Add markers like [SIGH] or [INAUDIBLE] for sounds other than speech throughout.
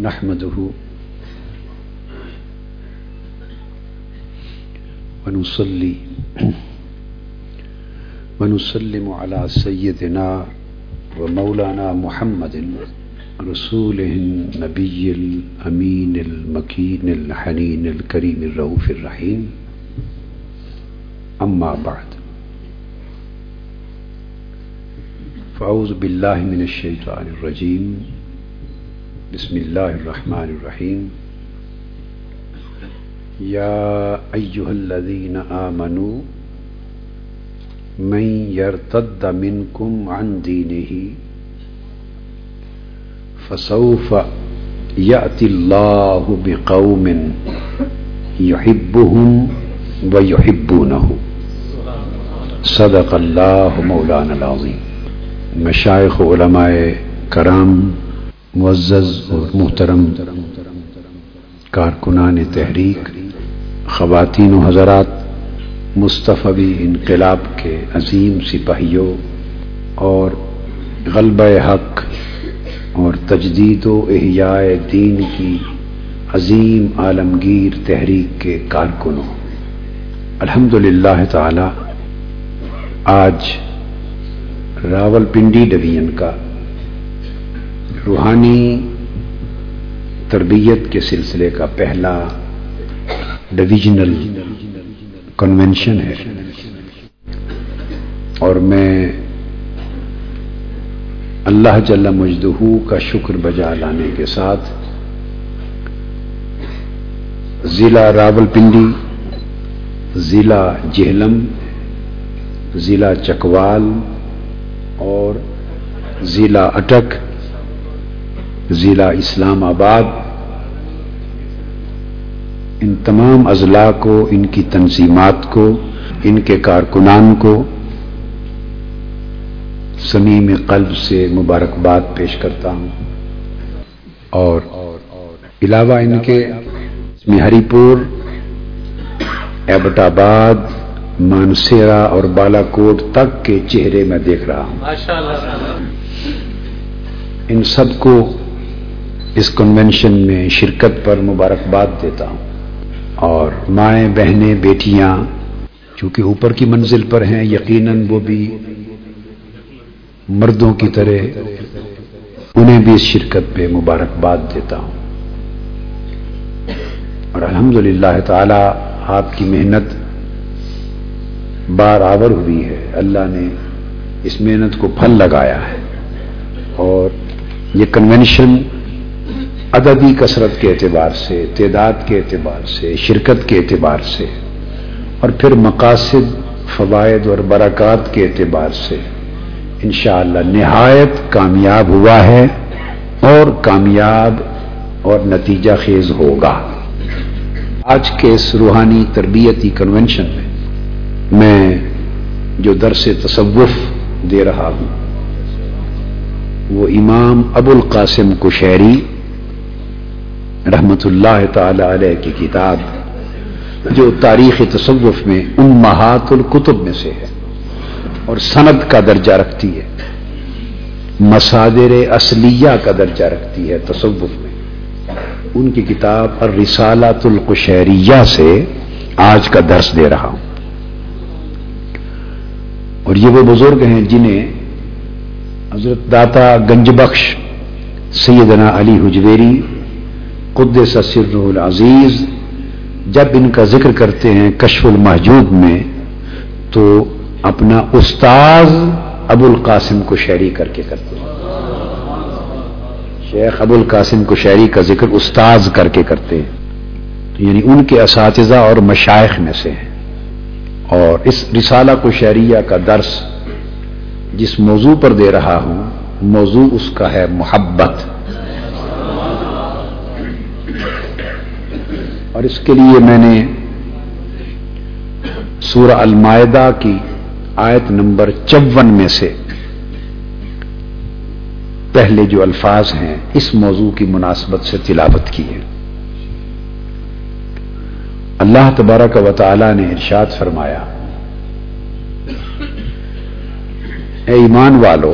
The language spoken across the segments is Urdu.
نحمده ونصلي ونسلم على سيدنا ومولانا محمد رسوله النبي الأمين المكين الحنين الكريم الرؤوف الرحيم. أما بعد. فأعوذ بالله من الشيطان الرجيم. بسم الله الرحمن الرحيم يا أيها الذين آمنوا من يرتد منكم عن دينه فسوف يأتي الله بقوم يحبهم ويحبونه صدق الله مولانا العظيم مشائخ علماء کرام معزز اور محترم کارکنان تحریک، خواتین و حضرات، مصطفی انقلاب کے عظیم سپاہیوں اور غلبہ حق اور تجدید و احیاء دین کی عظیم عالمگیر تحریک کے کارکنوں۔ الحمد للہ تعالی، آج راول پنڈی ڈویژن کا روحانی تربیت کے سلسلے کا پہلا ڈویژنل کنونشن ہے۔ اور میں اللہ جل مجدہو کا شکر بجا لانے کے ساتھ ضلع راول پنڈی ضلع جہلم، ضلع چکوال اور ضلع اٹک ضلع اسلام آباد ان تمام اضلاع کو ان کی تنظیمات کو ان کے کارکنان کو سمیم قلب سے مبارکباد پیش کرتا ہوں۔ اور علاوہ ان کے ہری پور ایبٹ آباد مانسیرا اور بالا کوٹ تک کے چہرے میں دیکھ رہا ہوں۔ ان سب کو اس کنونشن میں شرکت پر مبارکباد دیتا ہوں۔ اور مائیں، بہنیں، بیٹیاں چونکہ اوپر کی منزل پر ہیں، یقیناً وہ بھی مردوں کی طرح انہیں بھی اس شرکت پہ مبارکباد دیتا ہوں۔ اور الحمد للہ تعالی آپ کی محنت بارآور ہوئی ہے۔ اللہ نے اس محنت کو پھل لگایا ہے۔ اور یہ کنونشن عددی کثرت کے اعتبار سے، تعداد کے اعتبار سے، شرکت کے اعتبار سے، اور پھر مقاصد، فوائد اور برکات کے اعتبار سے انشاءاللہ نہایت کامیاب ہوا ہے اور کامیاب اور نتیجہ خیز ہوگا۔ آج کے اس روحانی تربیتی کنونشن میں میں جو درس تصوف دے رہا ہوں، وہ امام ابو القاسم کشہری رحمت اللہ تعالی علیہ کی کتاب، جو تاریخ تصوف میں امہات الکتب میں سے ہے اور سند کا درجہ رکھتی ہے مسادر اصلیہ کا درجہ رکھتی ہے تصوف میں۔ ان کی کتاب الرسالات القشیریہ سے آج کا درس دے رہا ہوں۔ اور یہ وہ بزرگ ہیں جنہیں حضرت داتا گنج بخش سیدنا علی حجویری قد سر العزیز، جب ان کا ذکر کرتے ہیں کشف المحجوب میں، تو اپنا استاذ ابو القاسم کو شہری کر کے کرتے ہیں۔ شیخ ابو القاسم کو شہری کا ذکر استاذ کر کے کرتے ہیں۔ یعنی ان کے اساتذہ اور مشائق میں سے ہیں۔ اور اس رسالہ کو شہریہ کا درس جس موضوع پر دے رہا ہوں، موضوع اس کا ہے محبت۔ اور اس کے لیے میں نے سورہ المائدہ کی آیت نمبر چون میں سے پہلے جو الفاظ ہیں اس موضوع کی مناسبت سے تلاوت کی ہے اللہ تبارک و تعالی نے ارشاد فرمایا، اے ایمان والو،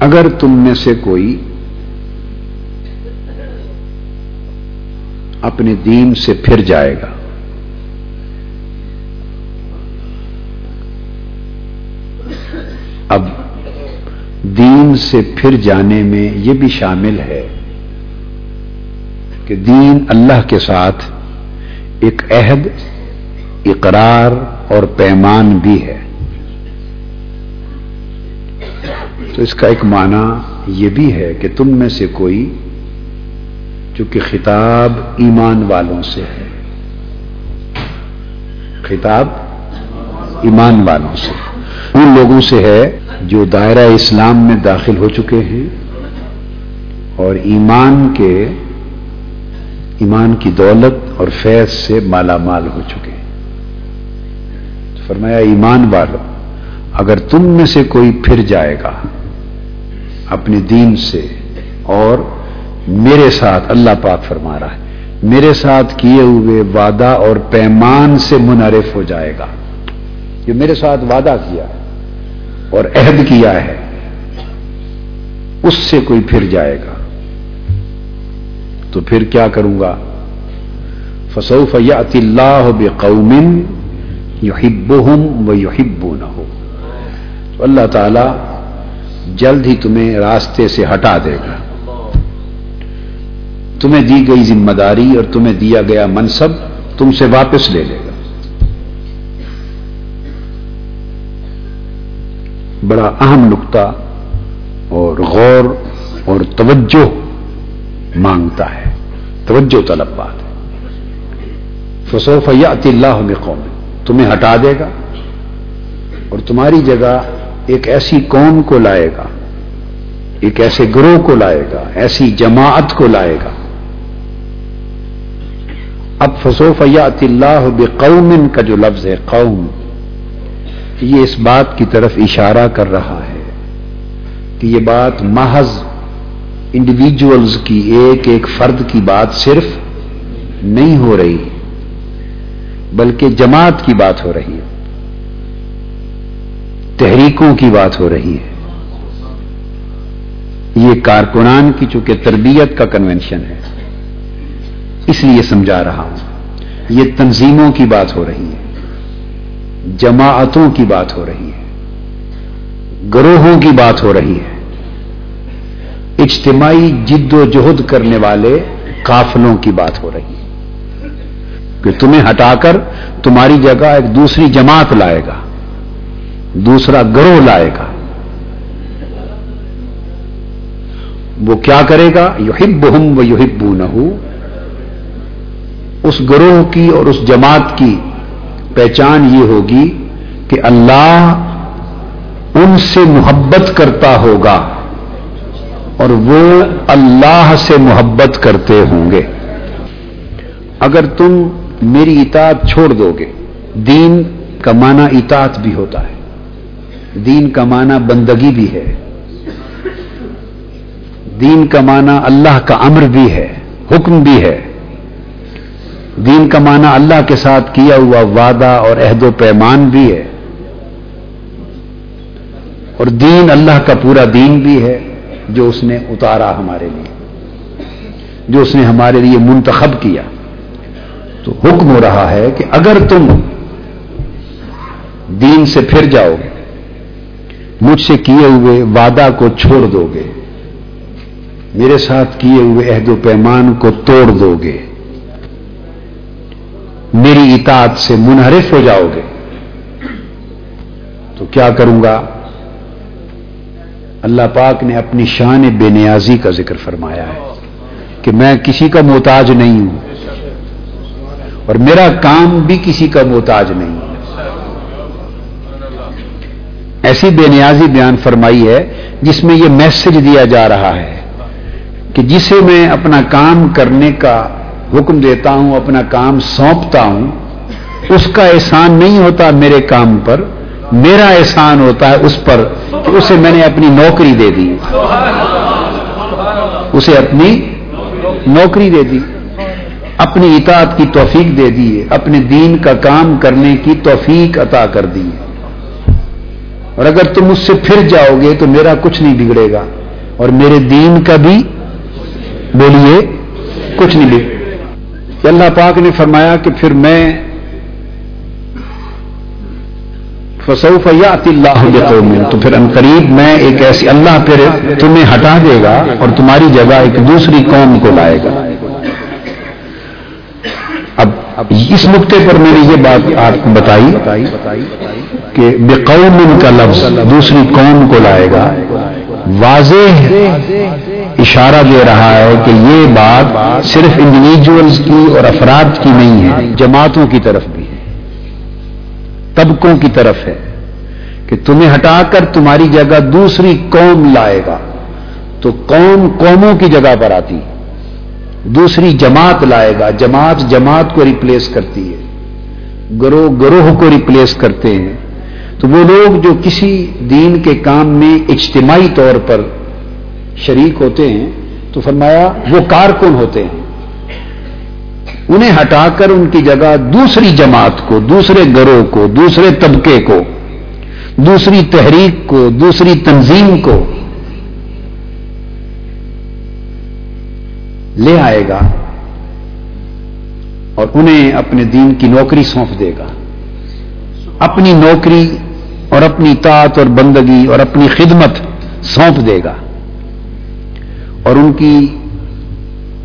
اگر تم میں سے کوئی اپنے دین سے پھر جائے گا۔ اب دین سے پھر جانے میں یہ بھی شامل ہے کہ دین اللہ کے ساتھ ایک عہد، اقرار اور پیمان بھی ہے۔ تو اس کا ایک معنی یہ بھی ہے کہ تم میں سے کوئی چونکہ خطاب ایمان والوں سے ہے۔ خطاب ایمان والوں سے۔ ان لوگوں سے ہے جو دائرہ اسلام میں داخل ہو چکے ہیں اور ایمان کے ایمان کی دولت اور فیض سے مالا مال ہو چکے فرمایا، ایمان والو، اگر تم میں سے کوئی پھر جائے گا اپنے دین سے اور میرے ساتھ اللہ پاک فرما رہا ہے۔ میرے ساتھ کیے ہوئے وعدہ اور پیمان سے منعرف ہو جائے گا۔ جو میرے ساتھ وعدہ کیا ہے اور عہد کیا ہے، اس سے کوئی پھر جائے گا۔ تو پھر کیا کروں گا؟ فسوف یات اللہ بقومن یحبہم و یحبو نہ ہو اللہ تعالی جلد ہی تمہیں راستے سے ہٹا دے گا۔ تمہیں دی گئی ذمہ داری اور تمہیں دیا گیا منصب تم سے واپس لے لے گا۔ بڑا اہم نقطہ اور غور اور توجہ مانگتا ہے۔ توجہ طلب بات ہے۔ فصوف یات اللہ میں قوم تمہیں ہٹا دے گا اور تمہاری جگہ ایک ایسی قوم کو لائے گا، ایک ایسے گروہ کو لائے گا، ایسی جماعت کو لائے گا۔ اب فصوف یات اللہ بقوم کا جو لفظ ہے قوم، یہ اس بات کی طرف اشارہ کر رہا ہے کہ یہ بات محض انڈیویجولز کی ایک ایک فرد کی بات صرف نہیں ہو رہی بلکہ جماعت کی بات ہو رہی ہے، تحریکوں کی بات ہو رہی ہے۔ یہ کارکنان کی چونکہ تربیت کا کنونشن ہے۔ اس لیے سمجھا رہا ہوں۔ یہ تنظیموں کی بات ہو رہی ہے، جماعتوں کی بات ہو رہی ہے، گروہوں کی بات ہو رہی ہے۔ اجتماعی جد و جہد کرنے والے قافلوں کی بات ہو رہی ہے۔ کہ تمہیں ہٹا کر تمہاری جگہ ایک دوسری جماعت لائے گا، دوسرا گروہ لائے گا۔ وہ کیا کرے گا؟ یوہب ہم و یوہب نہ اس گروہ کی اور اس جماعت کی پہچان یہ ہوگی کہ اللہ ان سے محبت کرتا ہوگا اور وہ اللہ سے محبت کرتے ہوں گے۔ اگر تم میری اطاعت چھوڑ دو گے، دین کا معنی اطاعت بھی ہوتا ہے۔ دین کا معنی بندگی بھی ہے۔ دین کا معنی اللہ کا امر بھی ہے، حکم بھی ہے۔ دین کا معنی اللہ کے ساتھ کیا ہوا وعدہ اور عہد و پیمان بھی ہے اور دین اللہ کا پورا دین بھی ہے جو اس نے اتارا ہمارے لیے، جو اس نے ہمارے لیے منتخب کیا۔ تو حکم ہو رہا ہے کہ اگر تم دین سے پھر جاؤ گے مجھ سے کیے ہوئے وعدہ کو چھوڑ دو گے میرے ساتھ کیے ہوئے عہد و پیمان کو توڑ دو گے میری اطاعت سے منحرف ہو جاؤ گے۔ تو کیا کروں گا؟ اللہ پاک نے اپنی شان بے نیازی کا ذکر فرمایا ہے کہ میں کسی کا محتاج نہیں ہوں اور میرا کام بھی کسی کا محتاج نہیں۔ ایسی بے نیازی بیان فرمائی ہے جس میں یہ میسج دیا جا رہا ہے کہ جسے میں اپنا کام کرنے کا حکم دیتا ہوں، اپنا کام سونپتا ہوں۔ اس کا احسان نہیں ہوتا میرے کام پر۔ میرا احسان ہوتا ہے اس پر کہ اسے میں نے اپنی نوکری دے دی۔ اسے اپنی نوکری دے دی۔ اپنی اطاعت کی توفیق دے دی ہے۔ اپنے دین کا کام کرنے کی توفیق عطا کر دی ہے۔ اور اگر تم اس سے پھر جاؤ گے تو میرا کچھ نہیں بگڑے گا۔ اور میرے دین کا بھی بولیے، کچھ نہیں بگڑے اللہ پاک نے فرمایا کہ پھر میں فسوف یات اللہ میں تو پھر قریب میں ایک ایسی اللہ پھر تمہیں ہٹا دے گا اور تمہاری جگہ ایک دوسری قوم کو لائے گا۔ اب اس نقطے پر میں نے یہ بات آپ کو بتائی کہ بے قوم کا لفظ دوسری قوم کو لائے گا۔ واضح اشارہ دے رہا ہے کہ یہ بات صرف انڈیویجلس کی اور افراد کی نہیں ہے، جماعتوں کی طرف بھی ہے، طبقوں کی طرف ہے کہ تمہیں ہٹا کر تمہاری جگہ دوسری قوم لائے گا۔ تو قوم قوموں کی جگہ پر آتی دوسری جماعت لائے گا۔ جماعت جماعت کو ریپلیس کرتی ہے، گروہ گروہ کو ریپلیس کرتے ہیں۔ تو وہ لوگ جو کسی دین کے کام میں اجتماعی طور پر شریک ہوتے ہیں، تو فرمایا، وہ کارکن ہوتے ہیں۔ انہیں ہٹا کر ان کی جگہ دوسری جماعت کو، دوسرے گروہ کو، دوسرے طبقے کو، دوسری تحریک کو، دوسری تنظیم کو لے آئے گا اور انہیں اپنے دین کی نوکری سونپ دے گا۔ اپنی نوکری اور اپنی طاعت اور بندگی اور اپنی خدمت سونپ دے گا۔ اور ان کی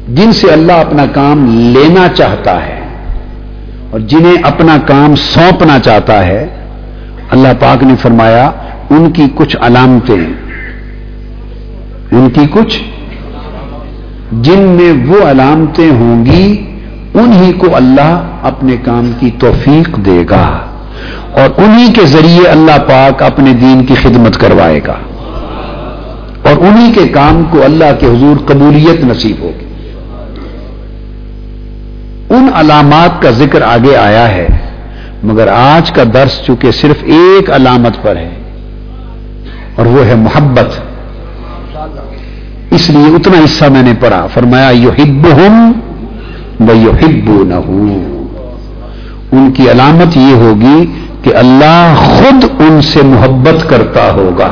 جن سے اللہ اپنا کام لینا چاہتا ہے اور جنہیں اپنا کام سونپنا چاہتا ہے، اللہ پاک نے فرمایا، ان کی کچھ علامتیں۔ ان کی کچھ؟ جن میں وہ علامتیں ہوں گی، انہی کو اللہ اپنے کام کی توفیق دے گا۔ اور انہی کے ذریعے اللہ پاک اپنے دین کی خدمت کروائے گا۔ اور انہی کے کام کو اللہ کے حضور قبولیت نصیب ہوگی۔ ان علامات کا ذکر آگے آیا ہے، مگر آج کا درس چونکہ صرف ایک علامت پر ہے، اور وہ ہے محبت۔ اس لیے اتنا حصہ میں نے پڑھا، فرمایا یو ہب ہوں وہ یو ہبو نہ ان کی علامت یہ ہوگی کہ اللہ خود ان سے محبت کرتا ہوگا۔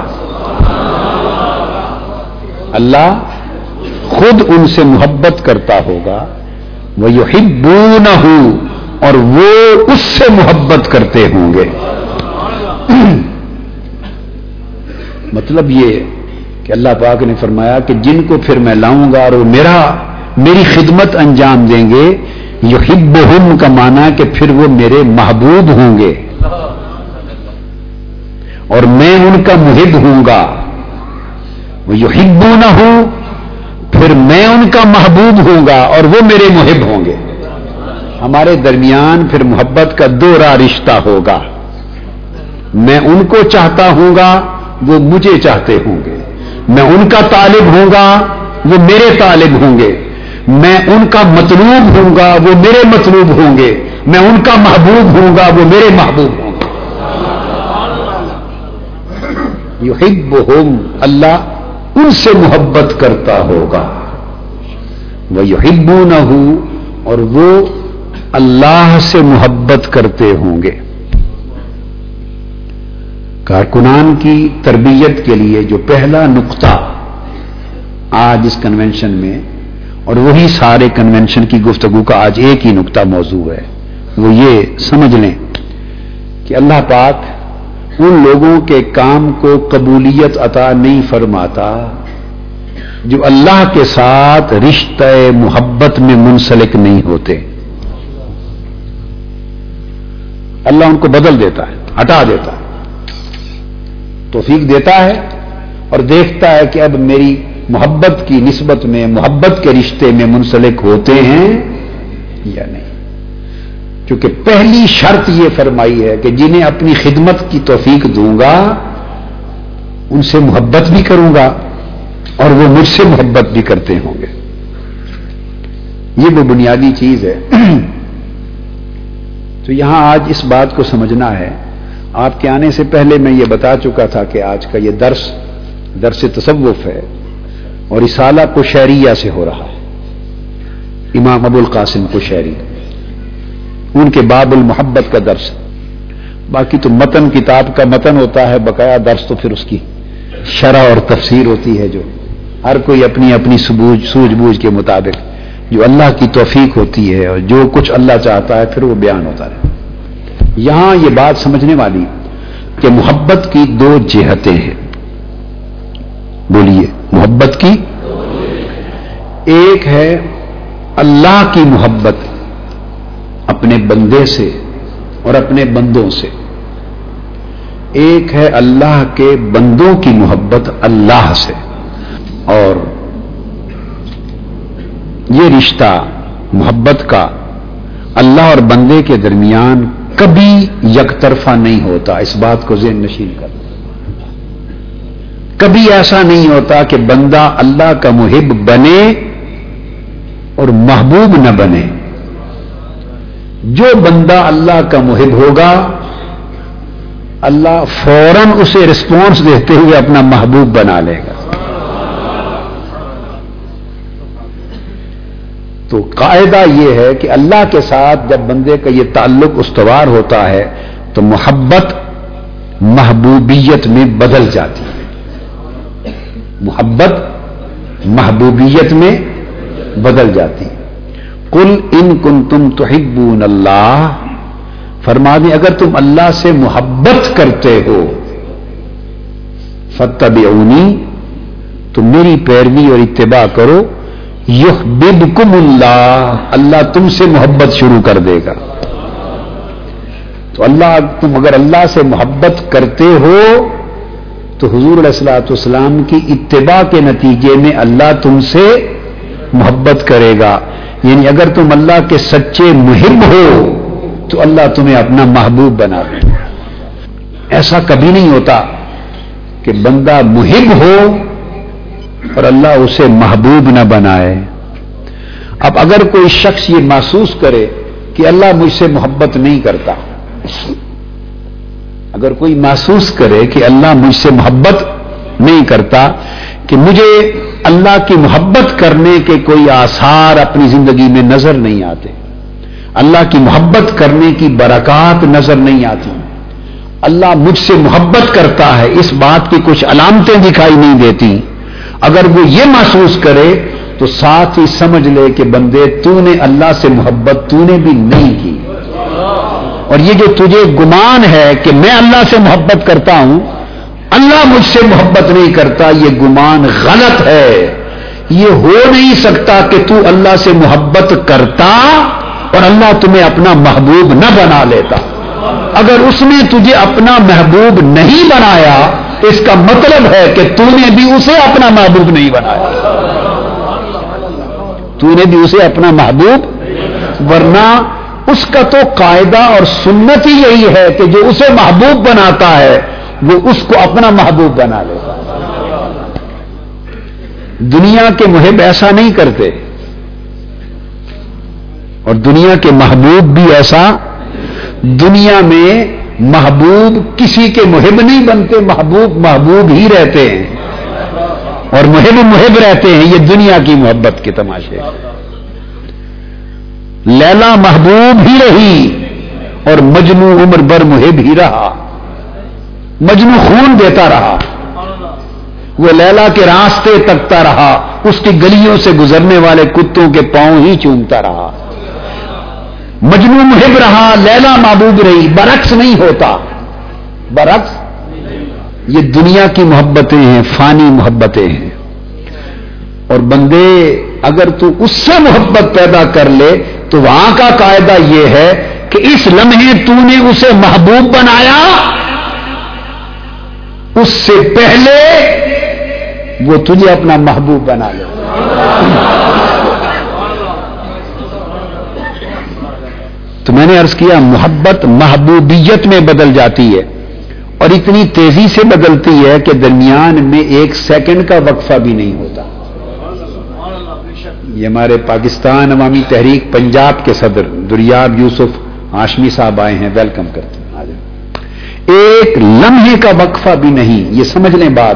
اللہ خود ان سے محبت کرتا ہوگا۔ وہ یو نہ اور وہ اس سے محبت کرتے ہوں گے۔ مطلب یہ کہ اللہ پاک نے فرمایا کہ جن کو پھر میں لاؤں گا اور وہ میرا، میری خدمت انجام دیں گے یو کا مانا کہ پھر وہ میرے محبوب ہوں گے۔ اور میں ان کا محب ہوں گا۔ وہ یو ہبو نہ ہوں پھر میں ان کا محبوب ہوں گا اور وہ میرے محب ہوں گے۔ ہمارے درمیان پھر محبت کا دوہرا رشتہ ہوگا۔ میں ان کو چاہتا ہوں گا، وہ مجھے چاہتے ہوں گے۔ میں ان کا طالب ہوں گا، وہ میرے طالب ہوں گے۔ میں ان کا مطلوب ہوں گا، وہ میرے مطلوب ہوں گے۔ میں ان کا محبوب ہوں گا، وہ میرے محبوب ہوں اللہ ان سے محبت کرتا ہوگا۔ وہ یو نہ اور وہ اللہ سے محبت کرتے ہوں گے۔ کارکنان کی تربیت کے لیے جو پہلا نقطہ آج اس کنونشن میں، اور وہی سارے کنونشن کی گفتگو کا آج ایک ہی نقطہ موضوع ہے، وہ یہ سمجھ لیں کہ اللہ پاک ان لوگوں کے کام کو قبولیت عطا نہیں فرماتا جو اللہ کے ساتھ رشتہ محبت میں منسلک نہیں ہوتے۔ اللہ ان کو بدل دیتا ہے، ہٹا دیتا ہے۔ توفیق دیتا ہے اور دیکھتا ہے کہ اب میری محبت کی نسبت میں، محبت کے رشتے میں منسلک ہوتے ہیں یا نہیں۔ کیونکہ پہلی شرط یہ فرمائی ہے کہ جنہیں اپنی خدمت کی توفیق دوں گا، ان سے محبت بھی کروں گا اور وہ مجھ سے محبت بھی کرتے ہوں گے۔ یہ وہ بنیادی چیز ہے۔ تو یہاں آج اس بات کو سمجھنا ہے۔ آپ کے آنے سے پہلے میں یہ بتا چکا تھا کہ آج کا یہ درس درس تصوف ہے اور اسالہ کو شہریہ سے ہو رہا ہے۔ امام ابو القاسم کو شہری ان کے باب المحبت کا درس باقی تو متن کتاب کا متن ہوتا ہے، بقایا درس تو پھر اس کی شرح اور تفسیر ہوتی ہے جو ہر کوئی اپنی اپنی سوجھ بوجھ کے مطابق جو اللہ کی توفیق ہوتی ہے اور جو کچھ اللہ چاہتا ہے، پھر وہ بیان ہوتا ہے یہاں یہ بات سمجھنے والی کہ محبت کی دو جہتیں ہیں۔ بولیے، محبت کی؟ ایک ہے اللہ کی محبت۔ اپنے بندے سے اور اپنے بندوں سے۔ ایک ہے اللہ کے بندوں کی محبت اللہ سے۔ اور یہ رشتہ محبت کا اللہ اور بندے کے درمیان کبھی یک طرفہ نہیں ہوتا۔ اس بات کو ذہن نشین کر۔ کبھی ایسا نہیں ہوتا کہ بندہ اللہ کا محب بنے اور محبوب نہ بنے۔ جو بندہ اللہ کا محب ہوگا، اللہ فوراً اسے رسپانس دیتے ہوئے اپنا محبوب بنا لے گا۔ تو قاعدہ یہ ہے کہ اللہ کے ساتھ جب بندے کا یہ تعلق استوار ہوتا ہے، تو محبت محبوبیت میں بدل جاتی ہے۔ محبت محبوبیت میں بدل جاتی کل ان کن تم تو اللہ۔ فرما دیں، اگر تم اللہ سے محبت کرتے ہو فتح تو میری پیروی اور اتباع کرو۔ یہ اللہ اللہ تم سے محبت شروع کر دے گا۔ تو اللہ، تم اگر اللہ سے محبت کرتے ہو، تو حضور علیہ السلاۃ والسلام کی اتباع کے نتیجے میں اللہ تم سے محبت کرے گا۔ یعنی اگر تم اللہ کے سچے محب ہو تو اللہ تمہیں اپنا محبوب بنا دے۔ ایسا کبھی نہیں ہوتا کہ بندہ محب ہو اور اللہ اسے محبوب نہ بنائے۔ اب اگر کوئی شخص یہ محسوس کرے کہ اللہ مجھ سے محبت نہیں کرتا، اگر کوئی محسوس کرے کہ اللہ مجھ سے محبت نہیں کرتا کہ مجھے اللہ کی محبت کرنے کے کوئی آثار اپنی زندگی میں نظر نہیں آتے۔ اللہ کی محبت کرنے کی برکات نظر نہیں آتی۔ اللہ مجھ سے محبت کرتا ہے، اس بات کی کچھ علامتیں دکھائی نہیں دیتی۔ اگر وہ یہ محسوس کرے تو ساتھ ہی سمجھ لے کہ بندے، تو نے اللہ سے محبت تو نے بھی نہیں کی۔ اور یہ جو تجھے گمان ہے کہ میں اللہ سے محبت کرتا ہوں اللہ مجھ سے محبت نہیں کرتا، یہ گمان غلط ہے۔ یہ ہو نہیں سکتا کہ تو اللہ سے محبت کرتا اور اللہ تمہیں اپنا محبوب نہ بنا لیتا۔ اگر اس نے تجھے اپنا محبوب نہیں بنایا تو اس کا مطلب ہے کہ تو نے بھی اسے اپنا محبوب نہیں بنایا۔ تو نے بھی اسے اپنا محبوب، ورنہ اس کا تو قاعدہ اور سنت ہی یہی ہے کہ جو اسے محبوب بناتا ہے وہ اس کو اپنا محبوب بنا لیتا دنیا کے محب ایسا نہیں کرتے۔ اور دنیا کے محبوب بھی ایسا۔ دنیا میں محبوب کسی کے محب نہیں بنتے، محبوب محبوب ہی رہتے ہیں۔ اور محب محب رہتے ہیں، یہ دنیا کی محبت کے تماشے۔ لیلا محبوب ہی رہی اور مجنو عمر بر محب ہی رہا۔ مجنو خون دیتا رہا۔ وہ لیلا کے راستے تکتا رہا۔ اس کی گلیوں سے گزرنے والے کتوں کے پاؤں ہی چومتا رہا۔ مجنو محب رہا، لیلا محبوب رہی۔ برعکس نہیں ہوتا۔ برعکس؟ یہ دنیا کی محبتیں ہیں، فانی محبتیں ہیں۔ اور بندے، اگر تو اس سے محبت پیدا کر لے، تو وہاں کا قاعدہ یہ ہے کہ اس لمحے تو نے اسے محبوب بنایا۔ اس سے پہلے وہ تجھے اپنا محبوب بنا لے۔ تو میں نے ارض کیا، محبت محبوبیت میں بدل جاتی ہے اور اتنی تیزی سے بدلتی ہے کہ درمیان میں ایک سیکنڈ کا وقفہ بھی نہیں ہوتا۔ یہ ہمارے پاکستان عوامی تحریک پنجاب کے صدر دریاب یوسف ہاشمی صاحب آئے ہیں۔ ویلکم کرتے ہیں۔ ایک لمحے کا وقفہ بھی نہیں، یہ سمجھ لیں بات،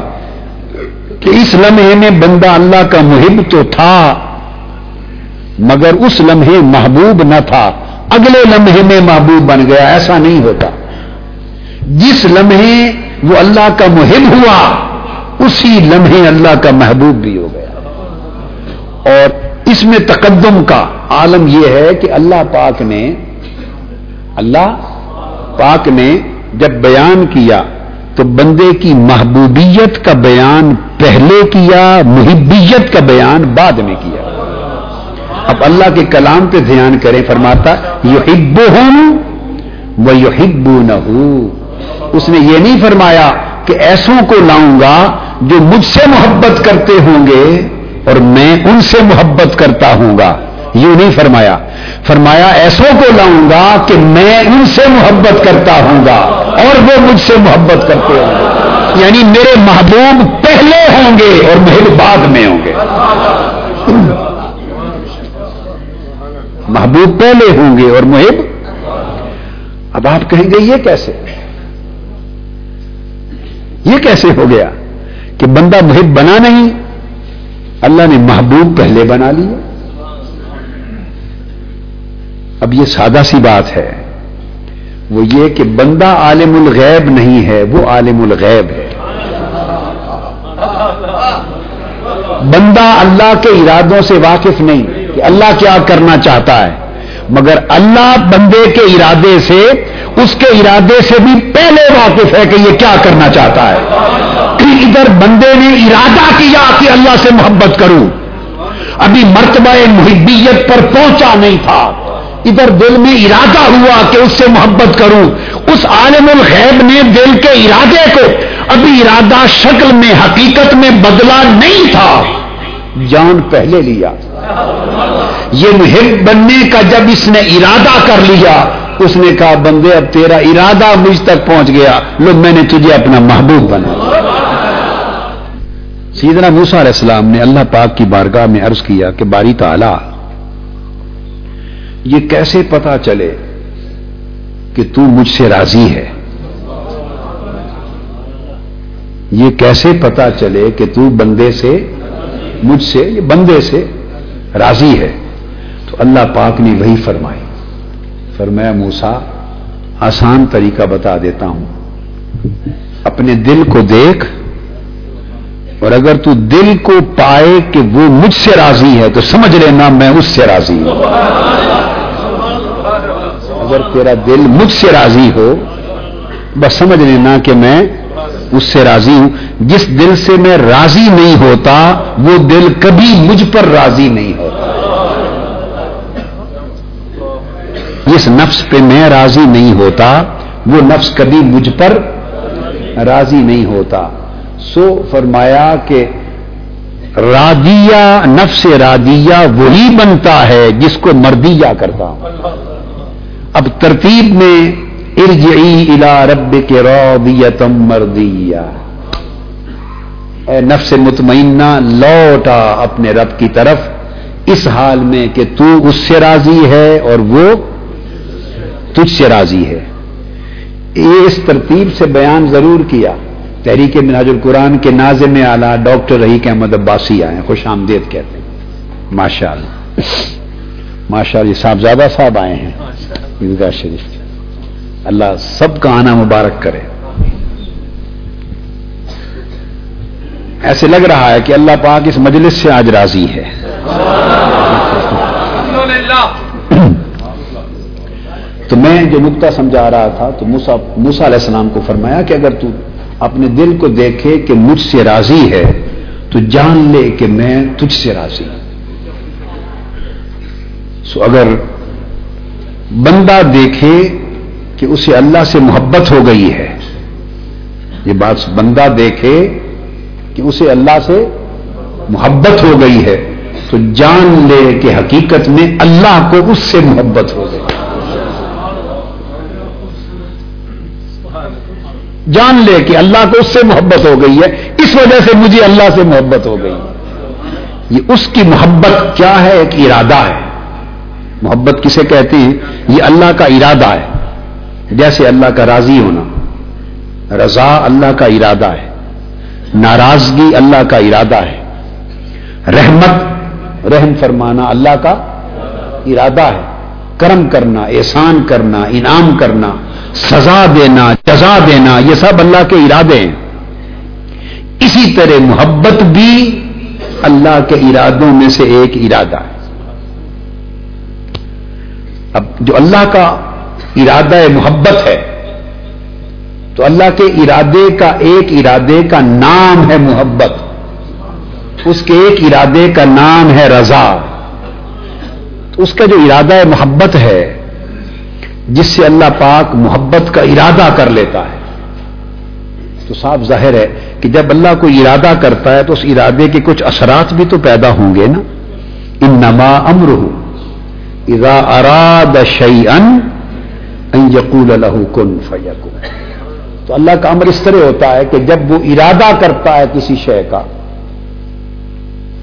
کہ اس لمحے میں بندہ اللہ کا محب تو تھا، مگر اس لمحے محبوب نہ تھا۔ اگلے لمحے میں محبوب بن گیا، ایسا نہیں ہوتا۔ جس لمحے وہ اللہ کا محب ہوا، اسی لمحے اللہ کا محبوب بھی ہو گیا۔ اور اس میں تقدم کا عالم یہ ہے کہ اللہ پاک نے، اللہ پاک نے جب بیان کیا تو بندے کی محبوبیت کا بیان پہلے کیا، محبیت کا بیان بعد میں کیا۔ اب اللہ کے کلام پہ دھیان کریں، فرماتا یو ہبو ہوں وہ یو ہبو نہ اس نے یہ نہیں فرمایا کہ ایسوں کو لاؤں گا جو مجھ سے محبت کرتے ہوں گے اور میں ان سے محبت کرتا ہوں گا۔ یوں نہیں فرمایا۔ فرمایا، ایسوں کو لاؤں گا کہ میں ان سے محبت کرتا ہوں گا اور وہ مجھ سے محبت کرتے ہوں گے۔ یعنی میرے محبوب پہلے ہوں گے اور محب بعد میں ہوں گے۔ محبوب پہلے ہوں گے اور محب۔ اب آپ کہیں گے، یہ کیسے؟ یہ کیسے ہو گیا کہ بندہ محب بنا نہیں، اللہ نے محبوب پہلے بنا لیا۔ اب یہ سادہ سی بات ہے۔ وہ یہ کہ بندہ عالم الغیب نہیں ہے، وہ عالم الغیب ہے۔ بندہ اللہ کے ارادوں سے واقف نہیں کہ اللہ کیا کرنا چاہتا ہے، مگر اللہ بندے کے ارادے سے، اس کے ارادے سے بھی پہلے واقف ہے کہ یہ کیا کرنا چاہتا ہے۔ ادھر بندے نے ارادہ کیا کہ اللہ سے محبت کروں۔ ابھی مرتبہ محبیت پر پہنچا نہیں تھا۔ ادھر دل میں ارادہ ہوا کہ اس سے محبت کروں، اس عالم الغیب نے دل کے ارادے کو ابھی ارادہ شکل میں، حقیقت میں بدلا نہیں تھا۔ جان پہلے لیا۔ یہ محب بننے کا جب اس نے ارادہ کر لیا، اس نے کہا، بندے، اب تیرا ارادہ مجھ تک پہنچ گیا۔ لو، میں نے تجھے اپنا محبوب بنا سیدنا موسا علیہ السلام نے اللہ پاک کی بارگاہ میں عرض کیا کہ باری تعالی یہ کیسے پتا چلے کہ تو مجھ سے راضی ہے؟ یہ کیسے پتا چلے کہ تو بندے سے، مجھ سے، یہ بندے سے راضی ہے؟ تو اللہ پاک نے وہی فرمائی۔ فرمایا موسا آسان طریقہ بتا دیتا ہوں۔ اپنے دل کو دیکھ، اور اگر تو دل کو پائے کہ وہ مجھ سے راضی ہے، تو سمجھ لینا میں اس سے راضی ہوں۔ اگر تیرا دل مجھ سے راضی ہو، بس سمجھ لینا کہ میں اس سے راضی ہوں۔ جس دل سے میں راضی نہیں ہوتا، وہ دل کبھی مجھ پر راضی نہیں ہوتا۔ جس نفس پہ میں راضی نہیں ہوتا، وہ نفس کبھی مجھ پر راضی نہیں ہوتا۔ سو فرمایا کہ رادیا نفس رادیا وہی بنتا ہے جس کو مردیا کرتا ہوں۔ اب ترتیب میں ارجعی الا رب کے روبیتم مردیا اے نفس مطمئنہ، لوٹا اپنے رب کی طرف۔ اس حال میں کہ تو اس سے راضی ہے اور وہ تجھ سے راضی ہے۔ یہ اس ترتیب سے بیان ضرور کیا۔ تحریک مناج القرآن کے نازم اعلیٰ ڈاکٹر رحیق احمد عباسی آئے خوش آمدید کہتے ہیں۔ ماشاء اللہ ماشاء اللہ صاحبزادہ صاحب آئے ہیں۔ عیدگاہ شریف اللہ سب کا آنا مبارک کرے۔ ایسے لگ رہا ہے کہ اللہ پاک اس مجلس سے آج راضی ہے۔ تو میں جو نقطہ سمجھا رہا تھا، تو موسا موسا علیہ السلام کو فرمایا کہ اگر تو اپنے دل کو دیکھے کہ مجھ سے راضی ہے، تو جان لے کہ میں تجھ سے راضی ہوں۔ سو اگر بندہ دیکھے کہ اسے اللہ سے محبت ہو گئی ہے۔ یہ بات بندہ دیکھے کہ اسے اللہ سے محبت ہو گئی ہے۔ تو جان لے کہ حقیقت میں اللہ کو اس سے محبت ہو گئی۔ جان لے کہ اللہ کو اس سے محبت ہو گئی ہے۔ اس وجہ سے مجھے اللہ سے محبت ہو گئی۔ یہ اس کی محبت کیا ہے؟ ایک ارادہ ہے۔ محبت کسے کہتے ہیں، یہ اللہ کا ارادہ ہے۔ جیسے اللہ کا راضی ہونا، رضا اللہ کا ارادہ ہے۔ ناراضگی اللہ کا ارادہ ہے۔ رحمت، رحم فرمانا اللہ کا ارادہ ہے۔ کرم کرنا، احسان کرنا، انعام کرنا، سزا دینا رضا دینا، یہ سب اللہ کے ارادے ہیں۔ اسی طرح محبت بھی اللہ کے ارادوں میں سے ایک ارادہ ہے۔ اب جو اللہ کا ارادہ محبت ہے، تو اللہ کے ارادے کا ایک ارادے کا نام ہے محبت۔ اس کے ایک ارادے کا نام ہے رضا۔ تو اس کا جو ارادہ محبت ہے، جس سے اللہ پاک محبت کا ارادہ کر لیتا ہے۔ تو صاف ظاہر ہے کہ جب اللہ کو ارادہ کرتا ہے، تو اس ارادے کے کچھ اثرات بھی تو پیدا ہوں گے نا۔ ان نما امر اذا اراد شعی ان یقول الح کن فیقن تو اللہ کا امر اس طرح ہوتا ہے کہ جب وہ ارادہ کرتا ہے کسی شے کا،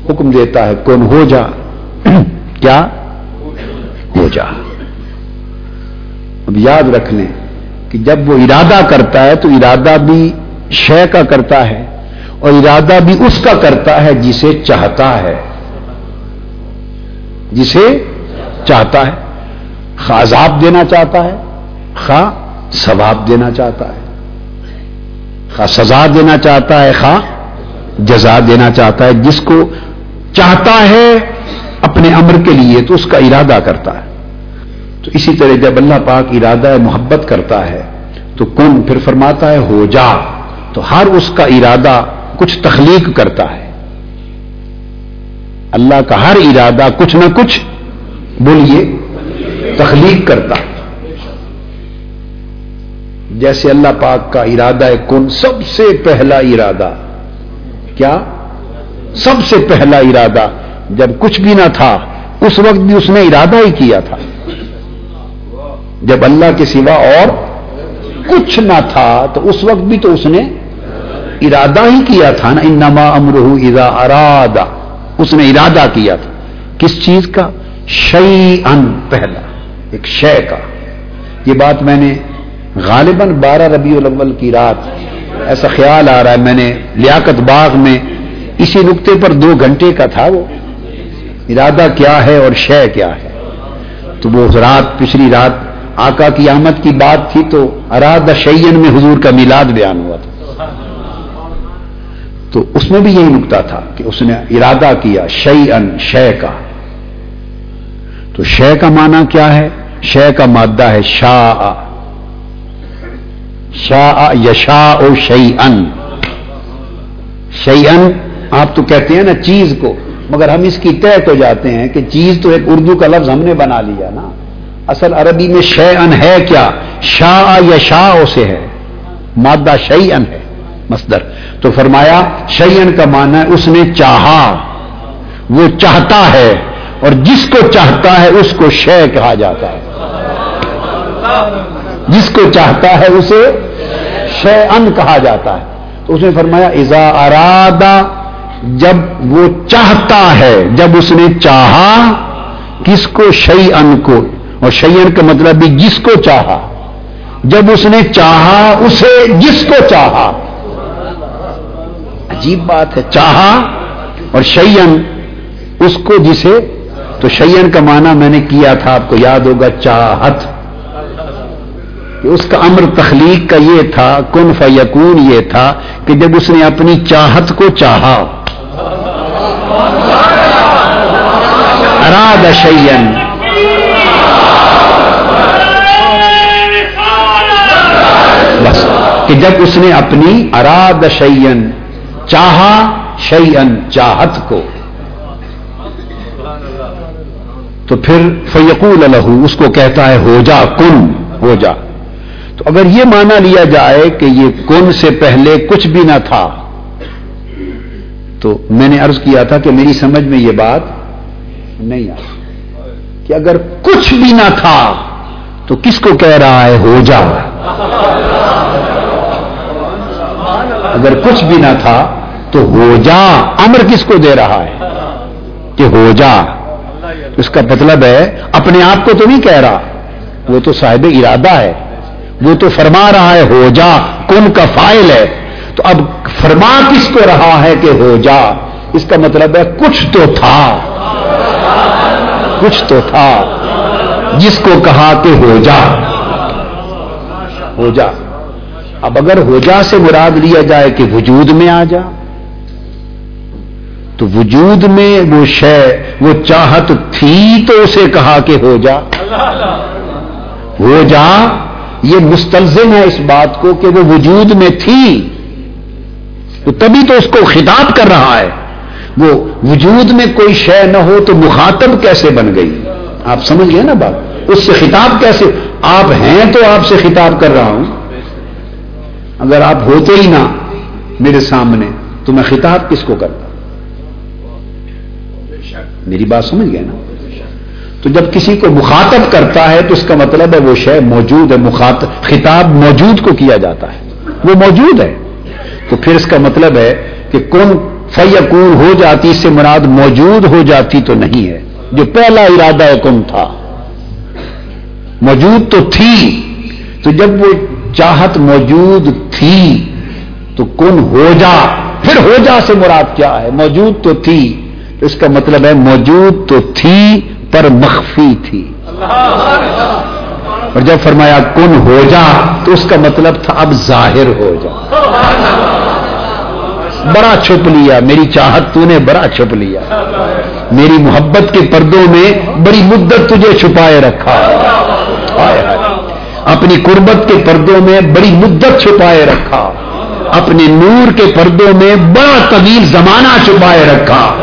حکم دیتا ہے کون ہو جا، [CLEARS THROAT] کیا؟ ہو جا۔ اب یاد رکھ لیں کہ جب وہ ارادہ کرتا ہے تو ارادہ بھی شے کا کرتا ہے اور ارادہ بھی اس کا کرتا ہے جسے چاہتا ہے، جسے چاہتا ہے، خواہ عذاب دینا چاہتا ہے، خواہ ثواب دینا چاہتا ہے۔ خواہ سزا دینا چاہتا ہے، خواہ جزا دینا چاہتا ہے۔ جس کو چاہتا ہے اپنے امر کے لیے تو اس کا ارادہ کرتا ہے۔ تو اسی طرح جب اللہ پاک ارادہ محبت کرتا ہے، تو کن پھر فرماتا ہے، ہو جا۔ تو ہر اس کا ارادہ کچھ تخلیق کرتا ہے۔ اللہ کا ہر ارادہ کچھ نہ کچھ بولیے، تخلیق کرتا۔ جیسے اللہ پاک کا ارادہ ہے کن سب سے پہلا ارادہ؟ کیا؟ سب سے پہلا ارادہ۔ جب کچھ بھی نہ تھا، اس وقت بھی اس نے ارادہ ہی کیا تھا۔ جب اللہ کے سوا اور کچھ نہ تھا، تو اس وقت بھی تو اس نے ارادہ ہی کیا تھا نا۔ انما امرہ اذا ارادہ اس نے ارادہ کیا تھا۔ کس چیز کا؟ شعی ان پہلا، ایک شے کا۔ یہ بات میں نے غالباً بارہ ربیع الاول کی رات ایسا خیال آ رہا ہے، میں نے لیاقت باغ میں اسی نقطے پر دو گھنٹے کا تھا وہ۔ ارادہ کیا ہے اور شے کیا ہے۔ تو وہ رات، پچھلی رات آقا کی آمد کی بات تھی تو اراد شعین میں حضور کا میلاد بیان ہوا تھا۔ تو اس میں بھی یہی نکتا تھا کہ اس نے ارادہ کیا شعی ان شے کا۔ تو شے کا معنی کیا ہے؟ شے کا مادہ ہے شاہ شاہ یشا او شعی ان شعی ان آپ تو کہتے ہیں نا چیز کو، مگر ہم اس کی طے تو جاتے ہیں کہ چیز تو ایک اردو کا لفظ ہم نے بنا لیا نا۔ اصل عربی میں شے ان ہے کیا؟ شاہ یا شاہ سے ہے، مادہ شعی ان ہے، مصدر۔ تو فرمایا شعین کا معنی ہے اس نے چاہا، وہ چاہتا ہے۔ اور جس کو چاہتا ہے اس کو شے کہا جاتا ہے۔ جس کو چاہتا ہے اسے شے ان کہا جاتا ہے۔ تو اس نے فرمایا ازا ارادہ جب وہ چاہتا ہے، جب اس نے چاہا، کس کو شعی ان کو؟ اور شعین کا مطلب بھی جس کو چاہا۔ جب اس نے چاہا، اسے جس کو چاہا۔ عجیب بات ہے، چاہا اور شیئن اس کو جسے تو شیئن کا معنی میں نے کیا تھا، آپ کو یاد ہوگا، چاہت۔ اس کا امر تخلیق کا یہ تھا، کن فیقون یہ تھا کہ جب اس نے اپنی چاہت کو چاہا۔ اراد شیئن۔ بس، کہ جب اس نے اپنی اراد شیئن چاہا شعی ان چاہت کو۔ تو پھر فیقول الح اس کو کہتا ہے، ہو جا، کن؟ ہو جا۔ تو اگر یہ مانا لیا جائے کہ یہ کن سے پہلے کچھ بھی نہ تھا، تو میں نے ارض کیا تھا کہ میری سمجھ میں یہ بات نہیں آ کہ اگر کچھ بھی نہ تھا، تو کس کو کہہ رہا ہے، ہو جا۔ اگر کچھ بھی نہ تھا، تو ہو جا۔ امر کس کو دے رہا ہے؟ کہ ہو جا۔ اس کا مطلب ہے، اپنے آپ کو تو نہیں کہہ رہا۔ وہ تو صاحب ارادہ ہے۔ وہ تو فرما رہا ہے، ہو جا۔ کن کا فائل ہے۔ تو اب فرما کس کو رہا ہے کہ ہو جا؟ اس کا مطلب ہے، کچھ تو تھا۔ کچھ تو تھا۔ جس کو کہا کہ ہو جا۔ ہو جا۔ اب اگر ہو جا سے مراد لیا جائے کہ وجود میں آ جا۔ تو وجود میں وہ شے، وہ چاہت تھی تو اسے کہا کہ ہو جا۔ ہو جا۔ یہ مستلزم ہے اس بات کو کہ وہ وجود میں تھی۔ تو تبھی تو اس کو خطاب کر رہا ہے۔ وہ وجود میں کوئی شے نہ ہو تو مخاطب کیسے بن گئی؟ آپ سمجھ گئے نا بات؟ اس سے خطاب کیسے؟ آپ ہیں تو آپ سے خطاب کر رہا ہوں۔ اگر آپ ہوتے ہی نہ میرے سامنے، تو میں خطاب کس کو کرتا میری بات سمجھ گئے نا؟ تو جب کسی کو مخاطب کرتا ہے تو اس کا مطلب ہے وہ شے موجود ہے مخاطب خطاب موجود کو کیا جاتا ہے۔ وہ موجود ہے۔ تو پھر اس کا مطلب ہے کہ کون فیقون ہو جاتی سے مراد موجود ہو جاتی تو نہیں ہے۔ جو پہلا ارادہ کن تھا۔ موجود تو تھی۔ تو جب وہ چاہت موجود تھی، تو کن ہو جا۔ پھر ہو جا سے مراد کیا ہے؟ موجود تو تھی۔ اس کا مطلب ہے موجود تو تھی پر مخفی تھی۔ اور جب فرمایا کن ہو جا تو اس کا مطلب تھا اب ظاہر ہو جا۔ بڑا چھپ لیا، میری چاہت تو نے بڑا چھپ لیا۔ میری محبت کے پردوں میں بڑی مدت تجھے چھپائے رکھا۔ اپنی قربت کے پردوں میں بڑی مدت چھپائے رکھا۔ اپنے نور کے پردوں میں بڑا طویل زمانہ چھپائے رکھا۔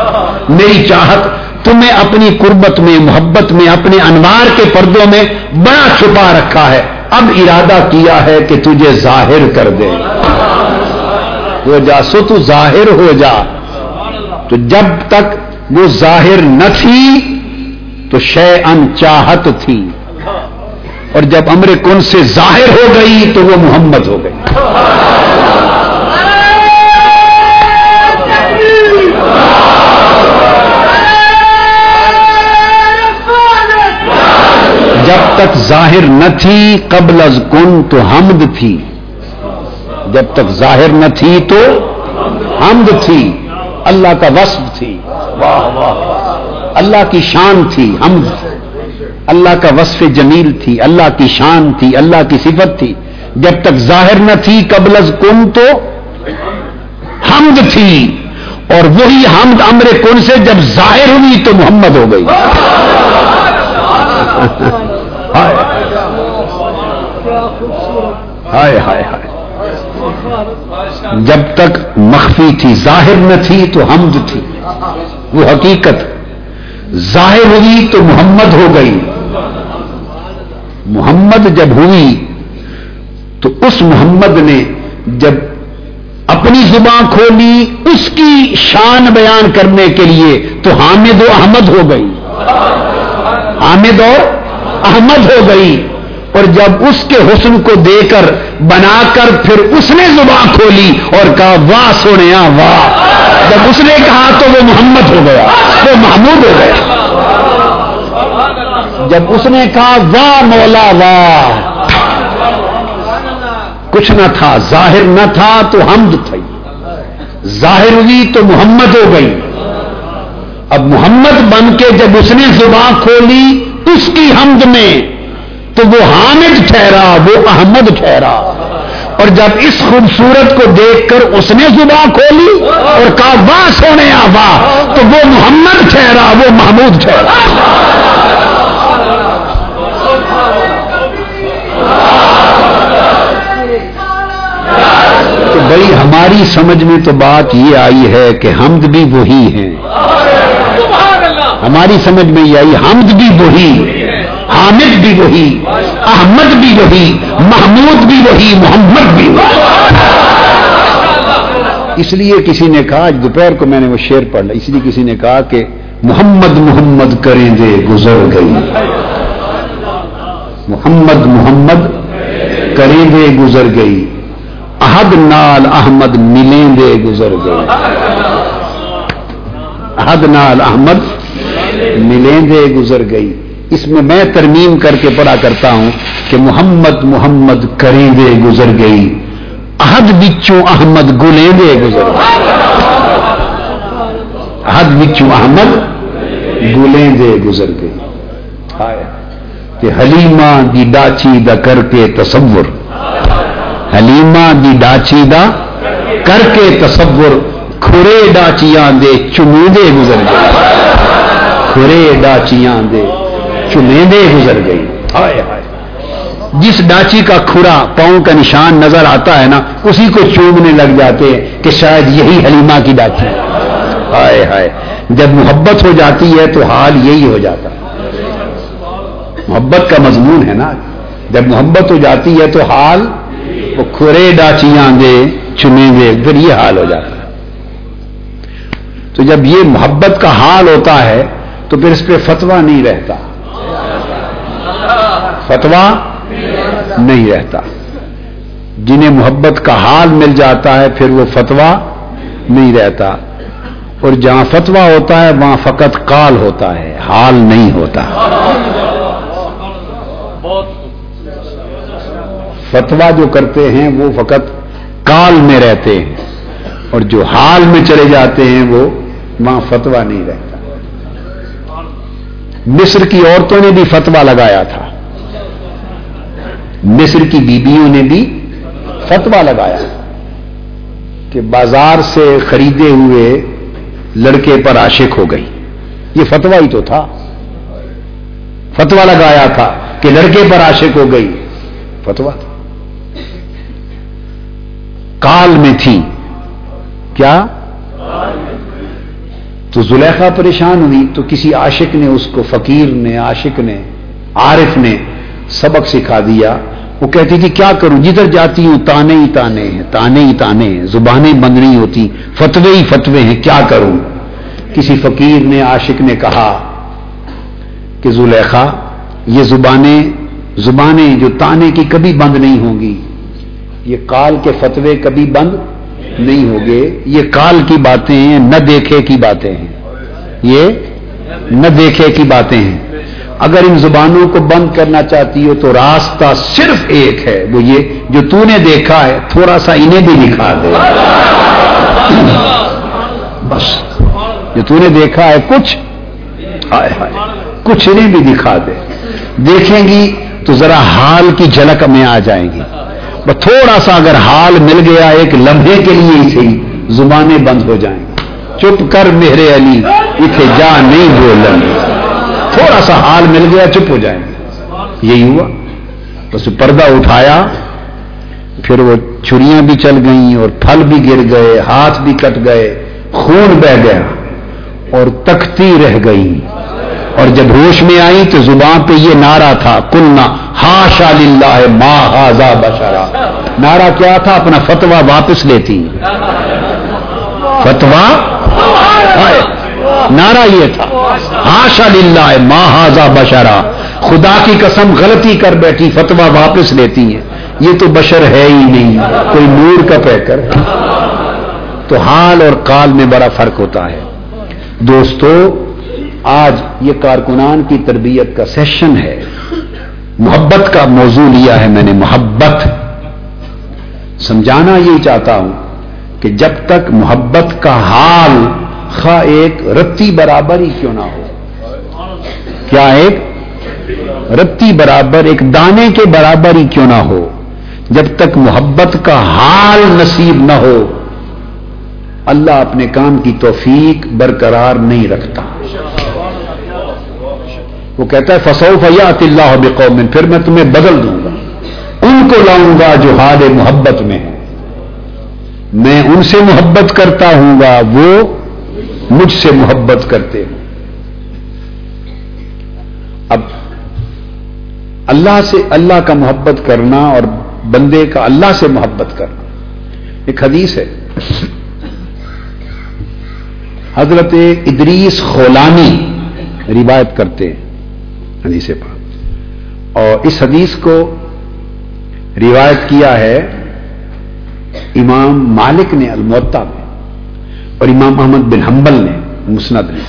میری چاہت تمہیں اپنی قربت میں، محبت میں، اپنے انوار کے پردوں میں بڑا چھپا رکھا ہے۔ اب ارادہ کیا ہے کہ تجھے ظاہر کر دے۔ ہو جا، سو تو ظاہر ہو جا۔ تو جب تک وہ ظاہر نہ تھی، تو شے ان چاہت تھی۔ اور جب امر کن سے ظاہر ہو گئی، تو وہ محمد ہو گئی۔ تک ظاہر نہ تھی، قبل از کن تو حمد تھی۔ جب تک ظاہر نہ تھی تو حمد تھی۔ اللہ کا وصف تھی۔ واہ واہ اللہ کی شان تھی، حمد۔ اللہ کا وصف جمیل تھی، اللہ کی شان تھی، اللہ کی صفت تھی۔ جب تک ظاہر نہ تھی، قبل از کن تو حمد تھی۔ اور وہی حمد امر کن سے جب ظاہر ہوئی تو محمد ہو گئی۔ ہائے ہائے ہائے۔ جب تک مخفی تھی، ظاہر نہ تھی تو حمد تھی۔ وہ حقیقت، ظاہر ہوئی تو محمد ہو گئی۔ محمد جب ہوئی تو اس محمد نے جب اپنی زبان کھولی اس کی شان بیان کرنے کے لیے تو حامد و احمد ہو گئی۔ حامد اور احمد ہو گئی۔ اور جب اس کے حسن کو دے کر بنا کر پھر اس نے زبان کھولی اور کہا، واہ سونے واہ۔ جب اس نے کہا تو وہ محمد ہو گیا، وہ محمود ہو گیا۔ جب اس نے کہا، واہ مولا، واہ۔ کچھ نہ تھا، ظاہر نہ تھا تو حمد تھی ظاہر ہوئی تو محمد ہو گئی۔ اب محمد بن کے جب اس نے زبان کھولی، اس کی حمد میں تو وہ حامد ٹھہرا، وہ احمد ٹھہرا۔ اور جب اس خوبصورت کو دیکھ کر اس نے زبان کھولی اور کہا، واہ سونے واہ! تو وہ محمد ٹھہرا، وہ محمود ٹھہرا۔ تو بھائی، ہماری سمجھ میں تو بات یہ آئی ہے کہ حمد بھی وہی ہیں۔ ہماری سمجھ میں یہ آئی، حمد بھی وہی۔ حامد بھی وہی، احمد بھی وہی، محمود بھی وہی، محمد بھی وہی۔ اس لیے کسی نے کہا، آج دوپہر کو میں نے وہ شعر پڑھ اس لیے کسی نے کہا کہ محمد محمد کریں دے، گزر گئی۔ محمد محمد کریں دے، گزر گئی۔ احد نال احمد ملیں دے، گزر گئی۔ احد نال احمد ملیں دے، گزر گئی۔ اس میں میں ترمیم کر کے پڑھا کرتا ہوں کہ محمد محمد کریں دے گزر گئی۔ احد بچوں احمد گلیں دے گزر گئی۔ احد بچوں احمد گلیں دے گزر گئی۔ کہ حلیمہ دی ڈاچی دا کر کے تصور۔ حلیمہ دی ڈاچی دا کر کے تصور۔ کھرے ڈاچیاں دے چمیندے گزر گئے۔ کھرے ڈاچیاں دے چمیندے گزر گئی۔ ہائے ہائے۔ جس ڈاچی کا کھرا پاؤں کا نشان نظر آتا ہے نا اسی کو چومنے لگ جاتے ہیں کہ شاید یہی حلیمہ کی ڈاچی۔ ہائے ہائے۔ جب محبت ہو جاتی ہے تو حال یہی ہو جاتا۔ محبت کا مضمون ہے نا۔ جب محبت ہو جاتی ہے تو حال وہ کھرے ڈاچیاں دے چنے گے پھر یہ حال ہو جاتا۔ ہے تو جب یہ محبت کا حال ہوتا ہے تو پھر اس پہ فتوا نہیں رہتا۔ فتوا نہیں رہتا۔ جنہیں محبت کا حال مل جاتا ہے، پھر وہ فتوا نہیں رہتا۔ اور جہاں فتوا ہوتا ہے، وہاں فقط کال ہوتا ہے، حال نہیں ہوتا۔ فتوا جو کرتے ہیں، وہ فقط کال میں رہتے ہیں۔ اور جو حال میں چلے جاتے ہیں، وہ وہاں فتوا نہیں رہتا۔ مصر کی عورتوں نے بھی فتوا لگایا تھا۔ مصر کی بیبیوں نے بھی فتوا لگایا۔ کہ بازار سے خریدے ہوئے لڑکے پر عاشق ہو گئی۔ یہ فتوا ہی تو تھا۔ فتوا لگایا تھا کہ لڑکے پر عاشق ہو گئی۔ فتوا تھا کال میں تھی۔ کیا؟ تو زلیخا پریشان ہوئی، تو کسی عاشق نے اس کو، فقیر نے، عاشق نے، عارف نے سبق سکھا دیا۔ وہ کہتی تھی، کیا کروں؟ جدھر جاتی ہوں، تانے ہی تانے ہیں، تانے ہی تانے ہیں، زبانیں بند نہیں ہوتی، فتوے ہی فتوے ہیں، کیا کروں؟ کسی فقیر نے، عاشق نے کہا کہ زلیخا، یہ زبانیں زبانیں جو تانے کی کبھی بند نہیں ہوں گی، یہ کال کے فتوے کبھی بند نہیں ہوں گے یہ کال کی باتیں ہیں، نہ دیکھے کی باتیں ہیں۔ یہ نہ دیکھے کی باتیں ہیں۔ اگر ان زبانوں کو بند کرنا چاہتی ہو تو راستہ صرف ایک ہے، وہ یہ جو تو نے دیکھا ہے، تھوڑا سا انہیں بھی دکھا دے۔ بس، جو تو نے دیکھا ہے، کچھ۔ آئے ہائے، کچھ انہیں بھی دکھا دے۔ دیکھیں گی تو ذرا حال کی جھلک میں آ جائیں گی۔ تھوڑا سا اگر حال مل گیا ایک لمحے کے لیے ہی صحیح، زبانیں بند ہو جائیں۔ چپ کر میرے علی اتنے جا نہیں بولیں تھوڑا سا حال مل گیا، چپ ہو جائیں۔ گے یہی ہوا۔ بس پردہ اٹھایا، پھر وہ چھریاں بھی چل گئیں اور پھل بھی گر گئے، ہاتھ بھی کٹ گئے، خون بہ گیا اور تختی رہ گئی اور جب ہوش میں آئی تو زبان پہ یہ نعرہ تھا کلنا ہا شال ماں ہاضا بشارا نعرہ کیا تھا؟ اپنا فتوا واپس لیتی۔ فتوا نعرہ یہ تھا ہاشا للہ ماں ہاضا بشرا۔ خدا کی قسم غلطی کر بیٹھی فتوا واپس لیتی ہے یہ تو بشر ہے ہی نہیں، کوئی نور کا پہ کر۔ تو حال اور کال میں بڑا فرق ہوتا ہے۔ دوستو آج یہ کارکنان کی تربیت کا سیشن ہے۔ محبت کا موضوع لیا ہے میں نے، محبت۔ سمجھانا یہی چاہتا ہوں کہ جب تک محبت کا حال خا ایک رتی برابر ہی کیوں نہ ہو، کیا ایک رتی برابر، ایک دانے کے برابر ہی کیوں نہ ہو، جب تک محبت کا حال نصیب نہ ہو، اللہ اپنے کام کی توفیق برقرار نہیں رکھتا۔ وہ کہتا ہے فسو فیات اللہ بقوم. پھر میں تمہیں بدل دوں گا۔ ان کو لاؤں گا جو حال محبت میں ہے میں ان سے محبت کرتا ہوں گا، وہ مجھ سے محبت کرتے ہیں۔ اب اللہ سے اللہ کا محبت کرنا اور بندے کا اللہ سے محبت کرنا، ایک حدیث ہے۔ حضرت ادریس خولانی روایت کرتے ہیں۔ حدیث پاک۔ اور اس حدیث کو روایت کیا ہے امام مالک نے المعتا میں اور امام محمد بن حنبل نے، مسند نے۔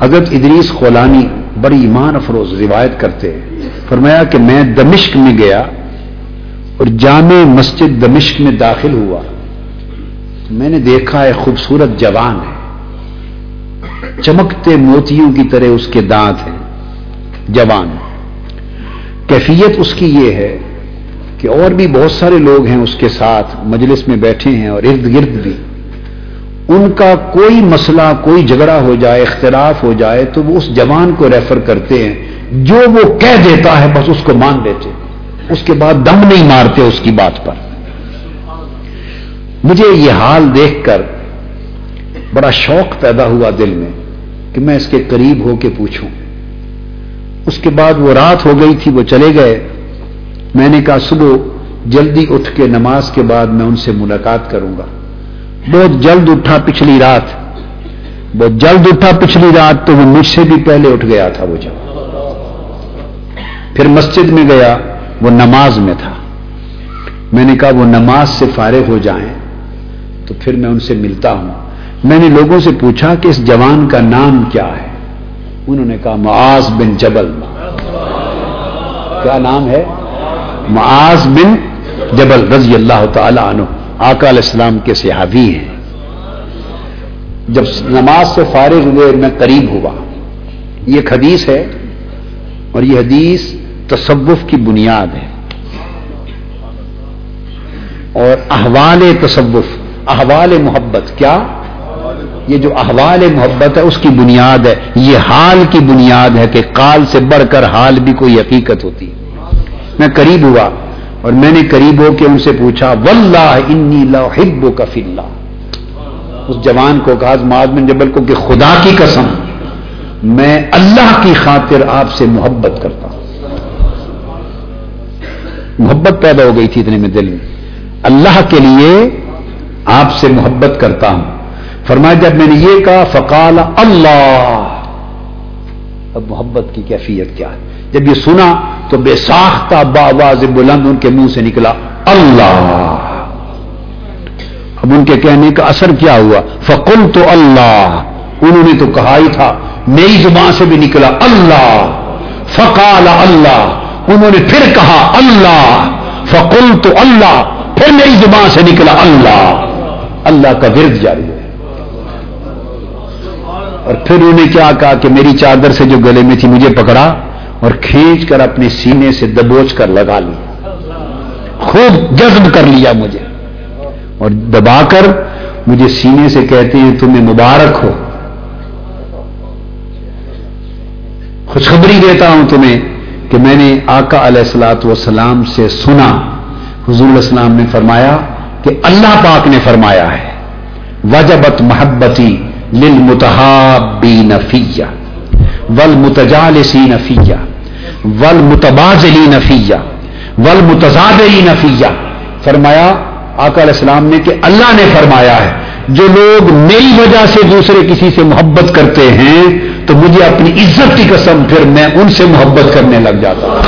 حضرت ادریس خولانی بڑی ایمان افروز روایت کرتے فرمایا کہ میں دمشق میں گیا اور جامع مسجد دمشق میں داخل ہوا۔ میں نے دیکھا ہے خوبصورت جوان ہے۔ چمکتے موتیوں کی طرح اس کے دانت ہیں۔ جوان، کیفیت اس کی یہ ہے کہ اور بھی بہت سارے لوگ ہیں اس کے ساتھ، مجلس میں بیٹھے ہیں اور ارد گرد بھی۔ ان کا کوئی مسئلہ، کوئی جھگڑا ہو جائے، اختلاف ہو جائے، تو وہ اس جوان کو ریفر کرتے ہیں۔ جو وہ کہہ دیتا ہے، بس اس کو مان لیتے اس کے بعد دم نہیں مارتے اس کی بات پر۔ مجھے یہ حال دیکھ کر بڑا شوق پیدا ہوا دل میں۔ کہ میں اس کے قریب ہو کے پوچھوں۔ اس کے بعد وہ رات ہو گئی تھی، وہ چلے گئے۔ میں نے کہا، صبح جلدی اٹھ کے نماز کے بعد میں ان سے ملاقات کروں گا۔ بہت جلد اٹھا پچھلی رات۔ بہت جلد اٹھا پچھلی رات تو وہ مجھ سے بھی پہلے اٹھ گیا تھا وہ جب۔ پھر مسجد میں گیا، وہ نماز میں تھا۔ میں نے کہا، وہ نماز سے فارغ ہو جائیں تو پھر میں ان سے ملتا ہوں۔ میں نے لوگوں سے پوچھا کہ اس جوان کا نام کیا ہے؟ انہوں نے کہا، معاذ بن جبل۔ کیا نام ہے؟ معاذ بن جبل، رضی اللہ تعالی عنہ۔ آقا علیہ السلام کے صحابی ہیں۔ جب نماز سے فارغ ہوئے، میں قریب ہوا۔ یہ ایک حدیث ہے اور یہ حدیث تصوف کی بنیاد ہے۔ اور احوال تصوف، احوال محبت، کیا؟ یہ جو احوال محبت ہے اس کی بنیاد ہے یہ حال کی بنیاد ہے کہ قال سے بڑھ کر حال بھی کوئی حقیقت ہوتی میں قریب ہوا اور میں نے قریب ہو کے ان سے پوچھا، واللہ انی لاحب کا فلّہ اس جوان کو کہا بن جبل کو کہ خدا کی قسم، میں اللہ کی خاطر آپ سے محبت کرتا ہوں۔ محبت پیدا ہو گئی تھی اتنے میں دل میں۔ اللہ کے لیے آپ سے محبت کرتا ہوں۔ فرمایا، جب میں نے یہ کہا، فقال اللہ۔ اب محبت کی کیفیت کیا ہے؟ جب یہ سنا تو بے ساختہ باواز بلند ان کے منہ سے نکلا، اللہ۔ اب ان کے کہنے کا اثر کیا ہوا؟ فقل تو اللہ۔ انہوں نے تو کہا ہی تھا، میری زبان سے بھی نکلا، اللہ۔ فقال اللہ۔ انہوں نے پھر کہا، اللہ۔ فقل تو اللہ۔ پھر میری زبان سے نکلا، اللہ۔ اللہ کا ورد جاری ہے اور پھر انہوں نے کیا کہا کہ میری چادر سے جو گلے میں تھی مجھے پکڑا اور کھینچ کر اپنے سینے سے دبوچ کر لگا لیا۔ خوب جذب کر لیا مجھے۔ اور دبا کر مجھے سینے سے کہتے ہیں، تمہیں مبارک ہو۔ خوشخبری دیتا ہوں تمہیں کہ میں نے آقا علیہ السلاۃ والسلام سے سنا۔ حضور السلام نے فرمایا کہ اللہ پاک نے فرمایا ہے، وجبت محبتی للمتحابین فیہ والمتجالسین فیہ والمتبازلین فیہ والمتزادرین فیہ فرمایا، آقا علیہ السلام نے کہ اللہ نے فرمایا ہے، جو لوگ میری وجہ سے دوسرے کسی سے محبت کرتے ہیں، تو مجھے اپنی عزت کی قسم پھر میں ان سے محبت کرنے لگ جاتا ہوں۔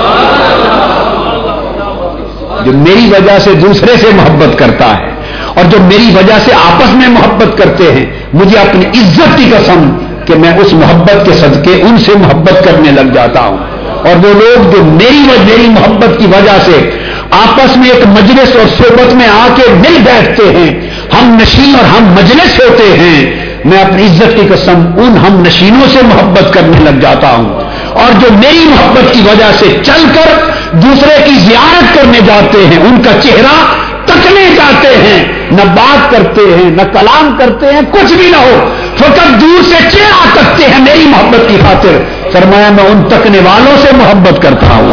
جو میری وجہ سے دوسرے سے محبت کرتا ہے اور جو میری وجہ سے آپس میں محبت کرتے ہیں، مجھے اپنی عزت کی قسم کہ میں اس محبت کے صدقے ان سے محبت کرنے لگ جاتا ہوں۔ اور وہ لوگ جو میری میری محبت کی وجہ سے آپس میں ایک مجلس اور صحبت میں آ کے مل بیٹھتے ہیں، ہم نشین اور ہم مجلس ہوتے ہیں، میں اپنی عزت کی قسم ان ہم نشینوں سے محبت کرنے لگ جاتا ہوں۔ اور جو میری محبت کی وجہ سے چل کر دوسرے کی زیارت کرنے جاتے ہیں، ان کا چہرہ تکنے جاتے ہیں، نہ بات کرتے ہیں، نہ کلام کرتے ہیں، کچھ بھی نہ ہو۔ فقط دور سے چہرہ تکتے ہیں میری محبت کی خاطر۔ فرمایا، میں ان تکنے والوں سے محبت کرتا ہوں۔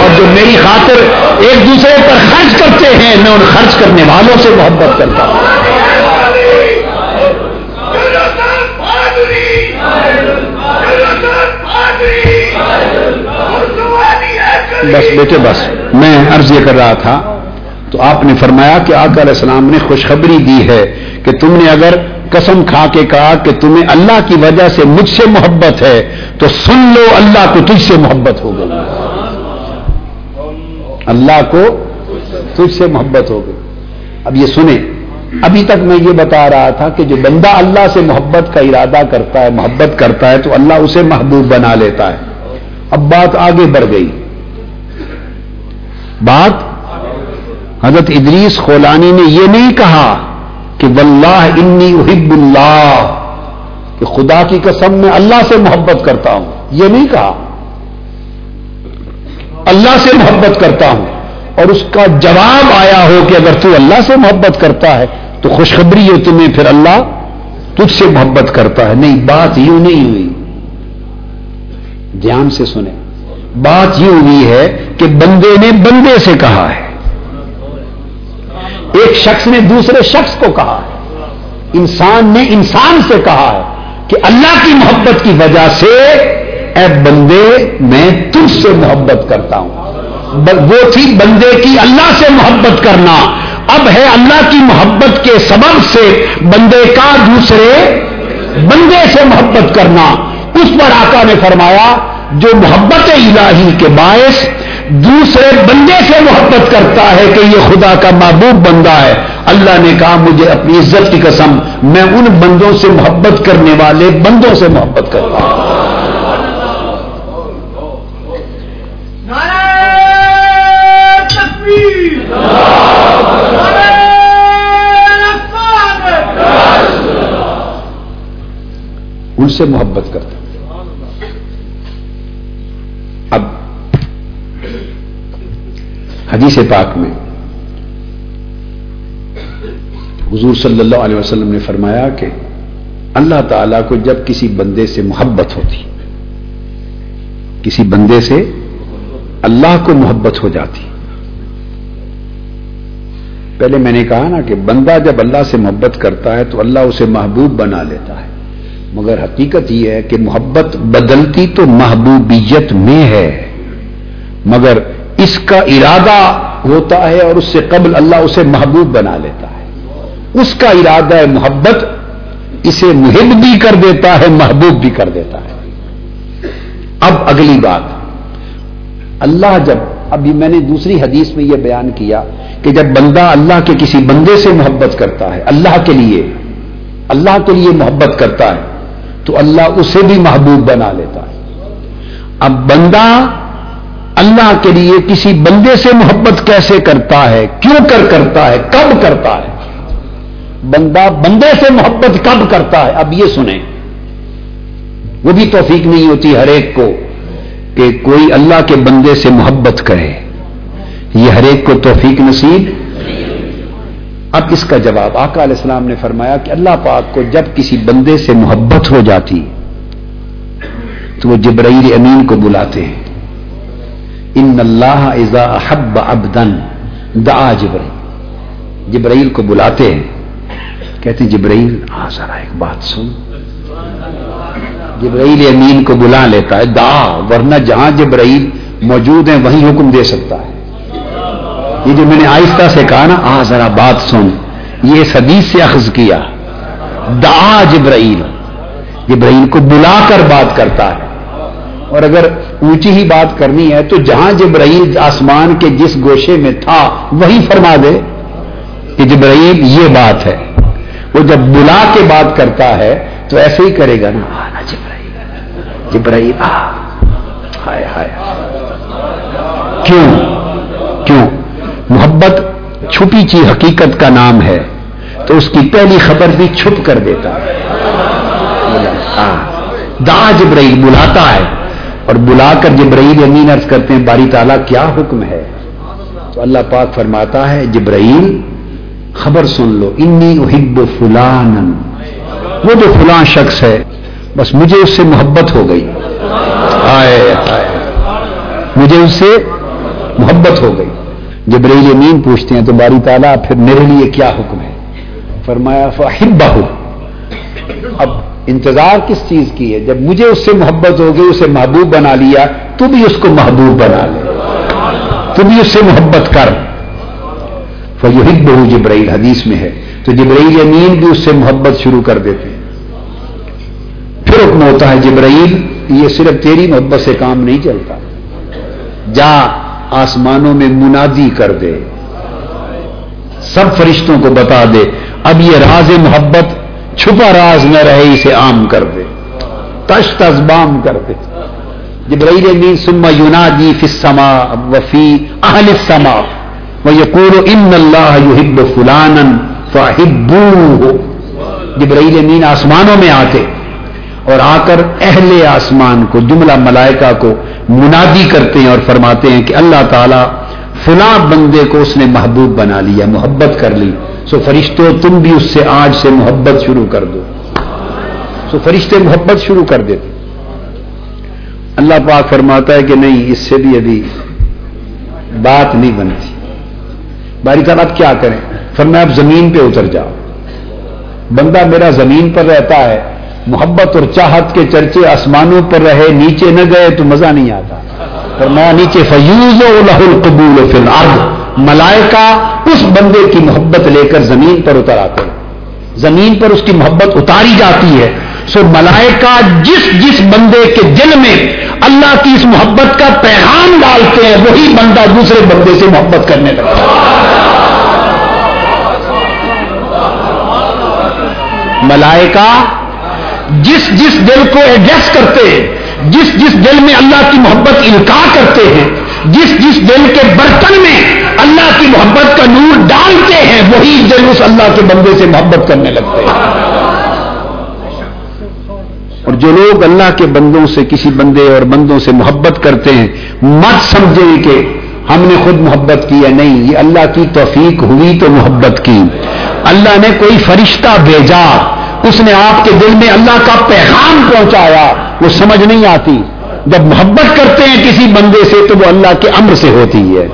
اور جو میری خاطر ایک دوسرے پر خرچ کرتے ہیں، میں ان خرچ کرنے والوں سے محبت کرتا ہوں۔ بس بیٹے، بس میں عرض یہ کر رہا تھا تو آپ نے فرمایا کہ آقا علیہ السلام نے خوشخبری دی ہے کہ تم نے اگر قسم کھا کے کہا کہ تمہیں اللہ کی وجہ سے مجھ سے محبت ہے، تو سن لو اللہ کو تجھ سے محبت ہو گئی۔ اللہ کو تجھ سے محبت ہو گئی۔ اب یہ سنیں، ابھی تک میں یہ بتا رہا تھا کہ جو بندہ اللہ سے محبت کا ارادہ کرتا ہے، محبت کرتا ہے، تو اللہ اسے محبوب بنا لیتا ہے۔ اب بات آگے بڑھ گئی۔ بات حضرت ادریس خولانی نے یہ نہیں کہا کہ واللہ انی احب اللہ، کہ خدا کی قسم میں اللہ سے محبت کرتا ہوں۔ یہ نہیں کہا۔ اللہ سے محبت کرتا ہوں۔ اور اس کا جواب آیا ہو کہ اگر تو اللہ سے محبت کرتا ہے، تو خوشخبری ہو تمہیں پھر اللہ تجھ سے محبت کرتا ہے۔ نہیں، بات یوں نہیں ہوئی۔ دھیان سے سنیں۔ بات یہ ہوئی ہے کہ بندے نے بندے سے کہا ہے۔ ایک شخص نے دوسرے شخص کو کہا ہے۔ انسان نے انسان سے کہا ہے کہ اللہ کی محبت کی وجہ سے اے بندے، میں تجھ سے محبت کرتا ہوں۔ وہ تھی بندے کی اللہ سے محبت کرنا۔ اب ہے اللہ کی محبت کے سبب سے بندے کا دوسرے بندے سے محبت کرنا۔ اس پر آقا نے فرمایا، جو محبت الہی کے باعث دوسرے بندے سے محبت کرتا ہے کہ یہ خدا کا محبوب بندہ ہے۔ اللہ نے کہا مجھے اپنی عزت کی قسم میں ان بندوں سے محبت کرنے والے بندوں سے محبت کرتا ہوں۔ ان سے محبت کرتا حدیث پاک میں حضور صلی اللہ علیہ وسلم نے فرمایا کہ اللہ تعالی کو جب کسی بندے سے محبت ہوتی، کسی بندے سے اللہ کو محبت ہو جاتی۔ پہلے میں نے کہا نا کہ بندہ جب اللہ سے محبت کرتا ہے تو اللہ اسے محبوب بنا لیتا ہے۔ مگر حقیقت یہ ہے کہ محبت بدلتی تو محبوبیت میں ہے۔ مگر اس کا ارادہ ہوتا ہے اور اس سے قبل اللہ اسے محبوب بنا لیتا ہے۔ اس کا ارادہ ہے محبت اسے محب بھی کر دیتا ہے، محبوب بھی کر دیتا ہے۔ اب اگلی بات۔ اللہ جب، ابھی میں نے دوسری حدیث میں یہ بیان کیا کہ جب بندہ اللہ کے کسی بندے سے محبت کرتا ہے، اللہ کے لیے، اللہ کے لیے محبت کرتا ہے، تو اللہ اسے بھی محبوب بنا لیتا ہے۔ اب بندہ اللہ کے لیے کسی بندے سے محبت کیسے کرتا ہے؟ کیوں کر کرتا ہے؟ کب کرتا ہے؟ بندہ بندے سے محبت کب کرتا ہے؟ اب یہ سنیں۔ وہ بھی توفیق نہیں ہوتی ہر ایک کو کہ کوئی اللہ کے بندے سے محبت کرے۔ یہ ہر ایک کو توفیق نصیب اب اس کا جواب، آقا علیہ السلام نے فرمایا کہ اللہ پاک کو جب کسی بندے سے محبت ہو جاتی تو وہ جبرائیل امین کو بلاتے ہیں۔ ان اللہ ازا حب ابدن دعا جبرائیل۔ جبرائیل کو بلاتے ہیں۔ کہتے ہیں، جبرائیل ہاں ذرا ایک بات سن۔ جبرائیل امین کو بلا لیتا ہے۔ دعا، ورنہ جہاں جبرائیل موجود ہیں، وہیں حکم دے سکتا ہے۔ یہ جو میں نے آہستہ سے کہا نا، آ، ذرا بات سن۔ یہ اس حدیث سے اخذ کیا۔ دعا جبرائیل۔ جبرائیل کو بلا کر بات کرتا ہے۔ اور اگر اونچی ہی بات کرنی ہے تو جہاں جبرائیل آسمان کے جس گوشے میں تھا وہی فرما دے کہ جبرائیل یہ بات ہے۔ وہ جب بلا کے بات کرتا ہے تو ایسے ہی کرے گا نا۔ جبرائیل۔ جبرائیل ہائے ہائے۔ کیوں؟ کیوں؟ محبت چھپی چی حقیقت کا نام ہے تو اس کی پہلی خبر بھی چھپ کر دیتا ہے۔ دا جبرائیل بلاتا ہے۔ اور بلا کر جبرائیل امین عرض کرتے ہیں، باری تعالیٰ، کیا حکم ہے؟ تو اللہ پاک فرماتا ہے، جبرائیل، خبر سن لو، انی احب فلان وہ جو فلاں شخص ہے، بس مجھے اس سے محبت ہو گئی۔ آئے آئے۔ مجھے اس سے محبت ہو گئی۔ جبریل امین پوچھتے ہیں، تو باری تعالیٰ، پھر میرے لیے کیا حکم ہے؟ فرمایا فاہب اب انتظار کس چیز کی ہے؟ جب مجھے اس سے محبت ہو گئی اسے محبوب بنا لیا، تو بھی اس کو محبوب بنا لے۔ تو بھی اس سے محبت کر۔ فہب بہو جبرائیل حدیث میں ہے۔ تو جبرائیل امین بھی اس سے محبت شروع کر دیتے ہیں۔ پھر حکم ہوتا ہے، جبرائیل، یہ صرف تیری محبت سے کام نہیں چلتا۔ جا، آسمانوں میں منادی کر دے۔ سب فرشتوں کو بتا دے۔ اب یہ راز محبت چھپا راز نہ رہے اسے عام کر دے۔ تشت ازبام کر دے۔ جبرائیل امین سما یونادی فی السما وفی اہل السما وہ ان اللہ یحب فلانن فاحبوہ جبرائیل امین آسمانوں میں آتے اور آ کر اہل آسمان کو، جملہ ملائکہ کو منادی کرتے ہیں اور فرماتے ہیں کہ اللہ تعالیٰ فلاں بندے کو اس نے محبوب بنا لیا، محبت کر لی۔ سو فرشتوں تم بھی اس سے آج سے محبت شروع کر دو۔ سو فرشتے محبت شروع کر دیتے۔ اللہ پاک فرماتا ہے کہ نہیں، اس سے بھی ابھی بات نہیں بنتی باری صاحب آپ کیا کریں؟ فرمایا آپ زمین پہ اتر جاؤ۔ بندہ میرا زمین پر رہتا ہے۔ محبت اور چاہت کے چرچے آسمانوں پر رہے، نیچے نہ گئے تو مزہ نہیں آتا۔ فرمایا، نیچے فیوز و لہ القبول فی الارض۔ ملائکہ اس بندے کی محبت لے کر زمین پر اتر آتے ہیں۔ زمین پر اس کی محبت اتاری جاتی ہے۔ سو ملائکہ جس جس بندے کے دل میں اللہ کی اس محبت کا پیغام ڈالتے ہیں، وہی بندہ دوسرے بندے سے محبت کرنے لگتا ہے۔ ملائکہ جس جس دل کو ایڈریس کرتے ہیں، جس جس دل میں اللہ کی محبت الکا کرتے ہیں، جس جس دل کے برتن میں اللہ کی محبت کا نور ڈالتے ہیں، وہی دل اس اللہ کے بندے سے محبت کرنے لگتے ہیں۔ اور جو لوگ اللہ کے بندوں سے، کسی بندے اور بندوں سے محبت کرتے ہیں، مت سمجھیں کہ ہم نے خود محبت کی ہے نہیں، یہ اللہ کی توفیق ہوئی تو محبت کی۔ اللہ نے کوئی فرشتہ بھیجا اس نے آپ کے دل میں اللہ کا پیغام پہنچایا، وہ سمجھ نہیں آتی۔ جب محبت کرتے ہیں کسی بندے سے تو وہ اللہ کے امر سے ہوتی ہے۔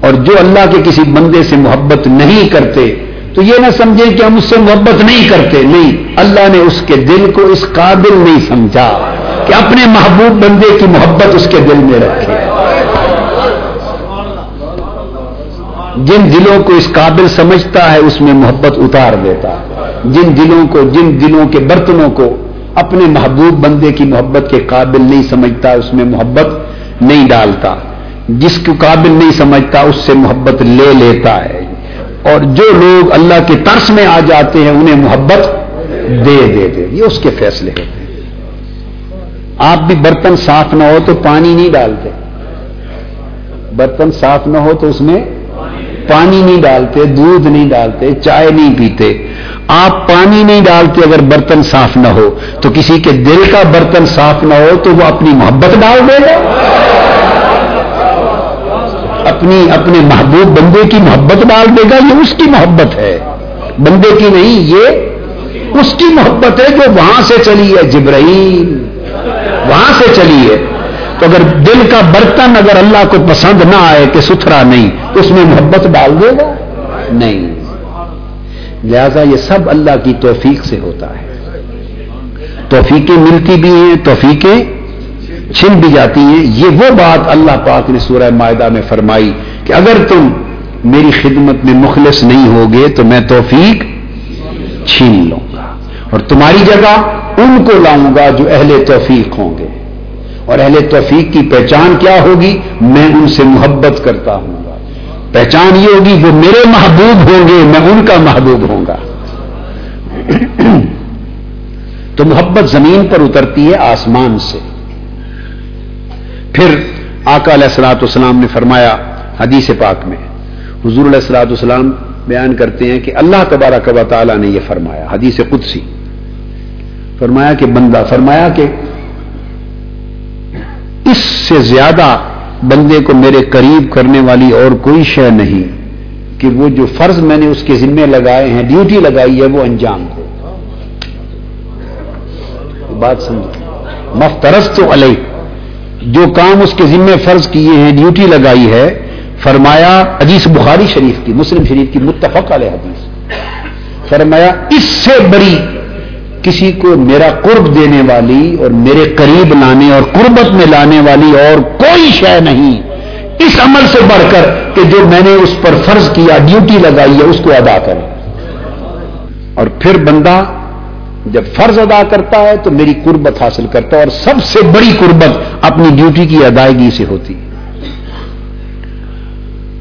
اور جو اللہ کے کسی بندے سے محبت نہیں کرتے، تو یہ نہ سمجھیں کہ ہم اس سے محبت نہیں کرتے۔ نہیں، اللہ نے اس کے دل کو اس قابل نہیں سمجھا کہ اپنے محبوب بندے کی محبت اس کے دل میں رکھے۔ جن دلوں کو اس قابل سمجھتا ہے، اس میں محبت اتار دیتا ہے۔ جن دلوں کو، جن دلوں کے برتنوں کو اپنے محبوب بندے کی محبت کے قابل نہیں سمجھتا، اس میں محبت نہیں ڈالتا۔ جس کو قابل نہیں سمجھتا، اس سے محبت لے لیتا ہے۔ اور جو لوگ اللہ کے ترس میں آ جاتے ہیں، انہیں محبت دے دیتے یہ اس کے فیصلے ہوتے ہیں۔ آپ بھی برتن صاف نہ ہو تو پانی نہیں ڈالتے۔ برتن صاف نہ ہو تو اس میں پانی نہیں ڈالتے، دودھ نہیں ڈالتے، چائے نہیں پیتے۔ آپ پانی نہیں ڈالتے اگر برتن صاف نہ ہو، تو کسی کے دل کا برتن صاف نہ ہو تو وہ اپنی محبت ڈال دے گا۔ اپنی، اپنے محبوب بندے کی محبت ڈال دے گا، یہ اس کی محبت ہے۔ بندے کی نہیں، یہ اس کی محبت ہے جو وہاں سے چلی ہے، جبرائیل۔ وہاں سے چلی ہے۔ تو اگر دل کا برتن اگر اللہ کو پسند نہ آئے کہ ستھرا نہیں تو اس میں محبت ڈال دے گا؟ نہیں۔ لہذا یہ سب اللہ کی توفیق سے ہوتا ہے۔ توفیقیں ملتی بھی ہیں، توفیقیں چھن بھی جاتی ہیں۔ یہ وہ بات اللہ پاک نے سورہ معدہ میں فرمائی کہ اگر تم میری خدمت میں مخلص نہیں ہوگے تو میں توفیق چھین لوں گا۔ اور تمہاری جگہ ان کو لاؤں گا جو اہل توفیق ہوں گے۔ اور اہل توفیق کی پہچان کیا ہوگی؟ میں ان سے محبت کرتا ہوں گا۔ پہچان یہ ہوگی، وہ میرے محبوب ہوں گے، میں ان کا محبوب ہوں گا۔ [CLEARS THROAT] تو محبت زمین پر اترتی ہے آسمان سے۔ پھر آقا علیہ السلاۃ والسلام نے فرمایا حدیث پاک میں، حضور علیہ السلاۃ والسلام بیان کرتے ہیں کہ اللہ تبارک و تعالیٰ نے یہ فرمایا، حدیث قدسی۔ فرمایا کہ بندہ، فرمایا کہ اس سے زیادہ بندے کو میرے قریب کرنے والی اور کوئی شے نہیں کہ وہ جو فرض میں نے اس کے ذمے لگائے ہیں، ڈیوٹی لگائی ہے، وہ انجام کو بات سمجھ مفترس تو علیہ، جو کام اس کے ذمے فرض کیے ہیں، ڈیوٹی لگائی ہے، فرمایا، حدیث بخاری شریف کی، مسلم شریف کی، متفق علیہ حدیث۔ فرمایا، اس سے بڑی کسی کو میرا قرب دینے والی اور میرے قریب لانے اور قربت میں لانے والی اور کوئی شے نہیں اس عمل سے بڑھ کر کہ جو میں نے اس پر فرض کیا، ڈیوٹی لگائی ہے، اس کو ادا کرے اور پھر بندہ جب فرض ادا کرتا ہے تو میری قربت حاصل کرتا ہے اور سب سے بڑی قربت اپنی ڈیوٹی کی ادائیگی سے ہوتی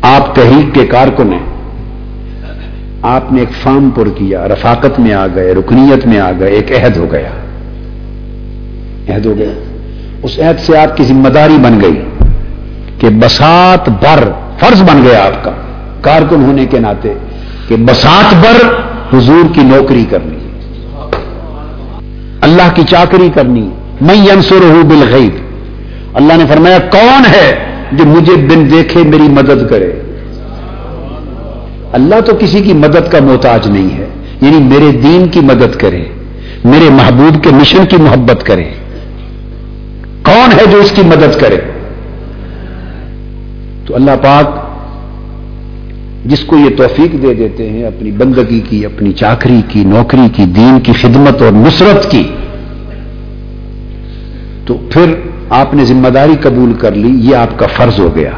آپ تحریک کے کارکن ہیں۔ آپ نے ایک فارم پر کیا، رفاقت میں آ گئے، رکنیت میں آ گئے، ایک عہد ہو گیا۔ عہد ہو گیا۔ اس عہد سے آپ کی ذمہ داری بن گئی کہ بسات بر فرض بن گیا آپ کا۔ کارکن ہونے کے ناطے کہ بسات بر حضور کی نوکری کرنی اللہ کی چاکری کرنی میں انسر ہوں بالغیب۔ اللہ نے فرمایا، کون ہے جو مجھے بن دیکھے میری مدد کرے؟ اللہ تو کسی کی مدد کا محتاج نہیں ہے یعنی میرے دین کی مدد کرے، میرے محبوب کے مشن کی محبت کرے۔ کون ہے جو اس کی مدد کرے؟ تو اللہ پاک جس کو یہ توفیق دے دیتے ہیں، اپنی بندگی کی، اپنی چاکری کی، نوکری کی، دین کی خدمت اور نصرت کی، تو پھر آپ نے ذمہ داری قبول کر لی، یہ آپ کا فرض ہو گیا۔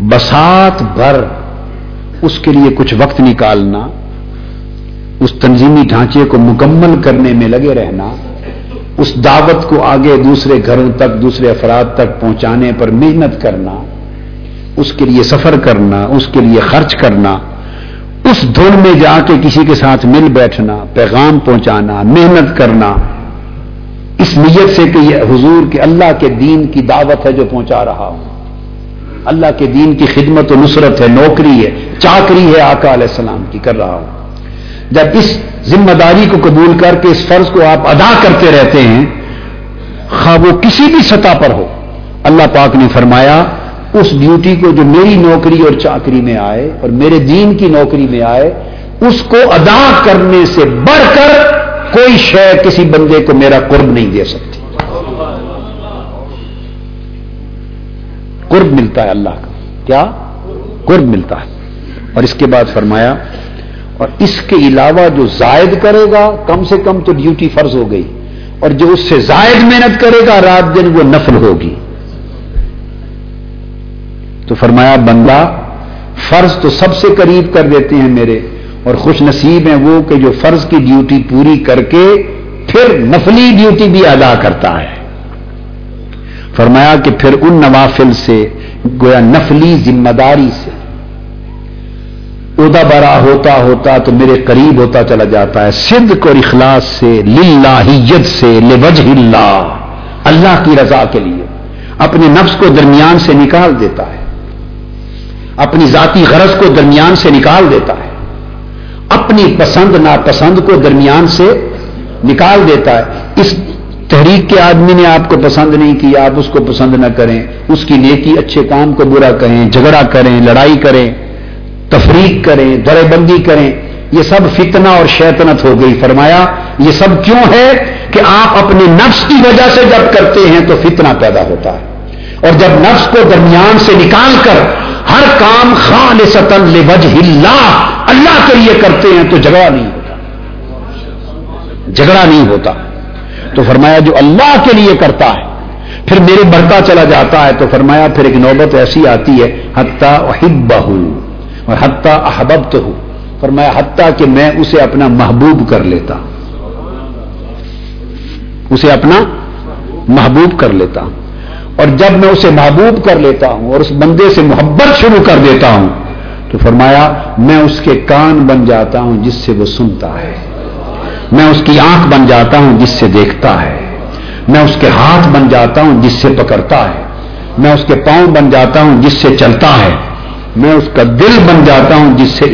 بسات بھر اس کے لیے کچھ وقت نکالنا، اس تنظیمی ڈھانچے کو مکمل کرنے میں لگے رہنا، اس دعوت کو آگے دوسرے گھروں تک، دوسرے افراد تک پہنچانے پر محنت کرنا، اس کے لیے سفر کرنا، اس کے لیے خرچ کرنا، اس دھن میں جا کے کسی کے ساتھ مل بیٹھنا، پیغام پہنچانا، محنت کرنا، اس نیت سے کہ یہ حضور کے اللہ کے دین کی دعوت ہے جو پہنچا رہا ہوں۔ اللہ کے دین کی خدمت و نصرت ہے، نوکری ہے، چاکری ہے، آقا علیہ السلام کی، کر رہا ہوں۔ جب اس ذمہ داری کو قبول کر کے اس فرض کو آپ ادا کرتے رہتے ہیں، خواہ وہ کسی بھی سطح پر ہو، اللہ پاک نے فرمایا، اس ڈیوٹی کو جو میری نوکری اور چاکری میں آئے اور میرے دین کی نوکری میں آئے، اس کو ادا کرنے سے بڑھ کر کوئی شے کسی بندے کو میرا قرب نہیں دے سکتی۔ قرب ملتا ہے اللہ کا۔ کیا؟ قرب ملتا ہے۔ اور اس کے بعد فرمایا، اور اس کے علاوہ جو زائد کرے گا، کم سے کم تو ڈیوٹی فرض ہو گئی۔ اور جو اس سے زائد محنت کرے گا، رات دن وہ نفل ہوگی۔ تو فرمایا، بندہ، فرض تو سب سے قریب کر دیتے ہیں میرے۔ اور خوش نصیب ہیں وہ کہ جو فرض کی ڈیوٹی پوری کر کے، پھر نفلی ڈیوٹی بھی ادا کرتا ہے۔ فرمایا کہ پھر ان نوافل سے، گویا نفلی ذمہ داری سے۔ ادا برا ہوتا ہوتا تو میرے قریب ہوتا چلا جاتا ہے۔ صدق اور اخلاص سے، للہیت سے، لوجہ اللہ اللہ کی رضا کے لیے۔ اپنے نفس کو درمیان سے نکال دیتا ہے۔ اپنی ذاتی غرض کو درمیان سے نکال دیتا ہے۔ اپنی پسند، ناپسند کو درمیان سے نکال دیتا ہے۔ اس تحریک کے آدمی نے آپ کو پسند نہیں کیا آپ اس کو پسند نہ کریں۔ اس کی نیکی، اچھے کام کو برا کہیں جھگڑا کریں، لڑائی کریں، تفریق کریں، درے بندی کریں۔ یہ سب فتنہ اور شیطنت ہو گئی۔ فرمایا، یہ سب کیوں ہے کہ آپ اپنے نفس کی وجہ سے جب کرتے ہیں تو فتنہ پیدا ہوتا ہے۔ اور جب نفس کو درمیان سے نکال کر ہر کام خان ستن اللہ اللہ کے لیے کرتے ہیں تو جھگڑا نہیں ہوتا۔ جھگڑا نہیں ہوتا۔ تو فرمایا جو اللہ کے لیے کرتا ہے، پھر میرے بڑھتا چلا جاتا ہے، تو فرمایا پھر ایک نوبت ایسی آتی ہے حتہ احبہ اور حتہ احبت ہوں فرمایا حتیٰ کہ میں اسے اپنا محبوب کر لیتا۔ اسے اپنا محبوب کر لیتا۔ ہوں اور جب میں اسے محبوب کر لیتا ہوں اور اس بندے سے محبت شروع کر دیتا ہوں، تو فرمایا میں اس کے کان بن جاتا ہوں جس سے وہ سنتا ہے۔ میں اس کی آنکھ بن جاتا ہوں جس سے دیکھتا ہے۔ میں اس کے ہاتھ بن جاتا ہوں جس سے پکڑتا ہے۔ میں اس کے پاؤں بن جاتا ہوں جس سے چلتا ہے۔ میں اس کا دل بن جاتا ہوں جس سے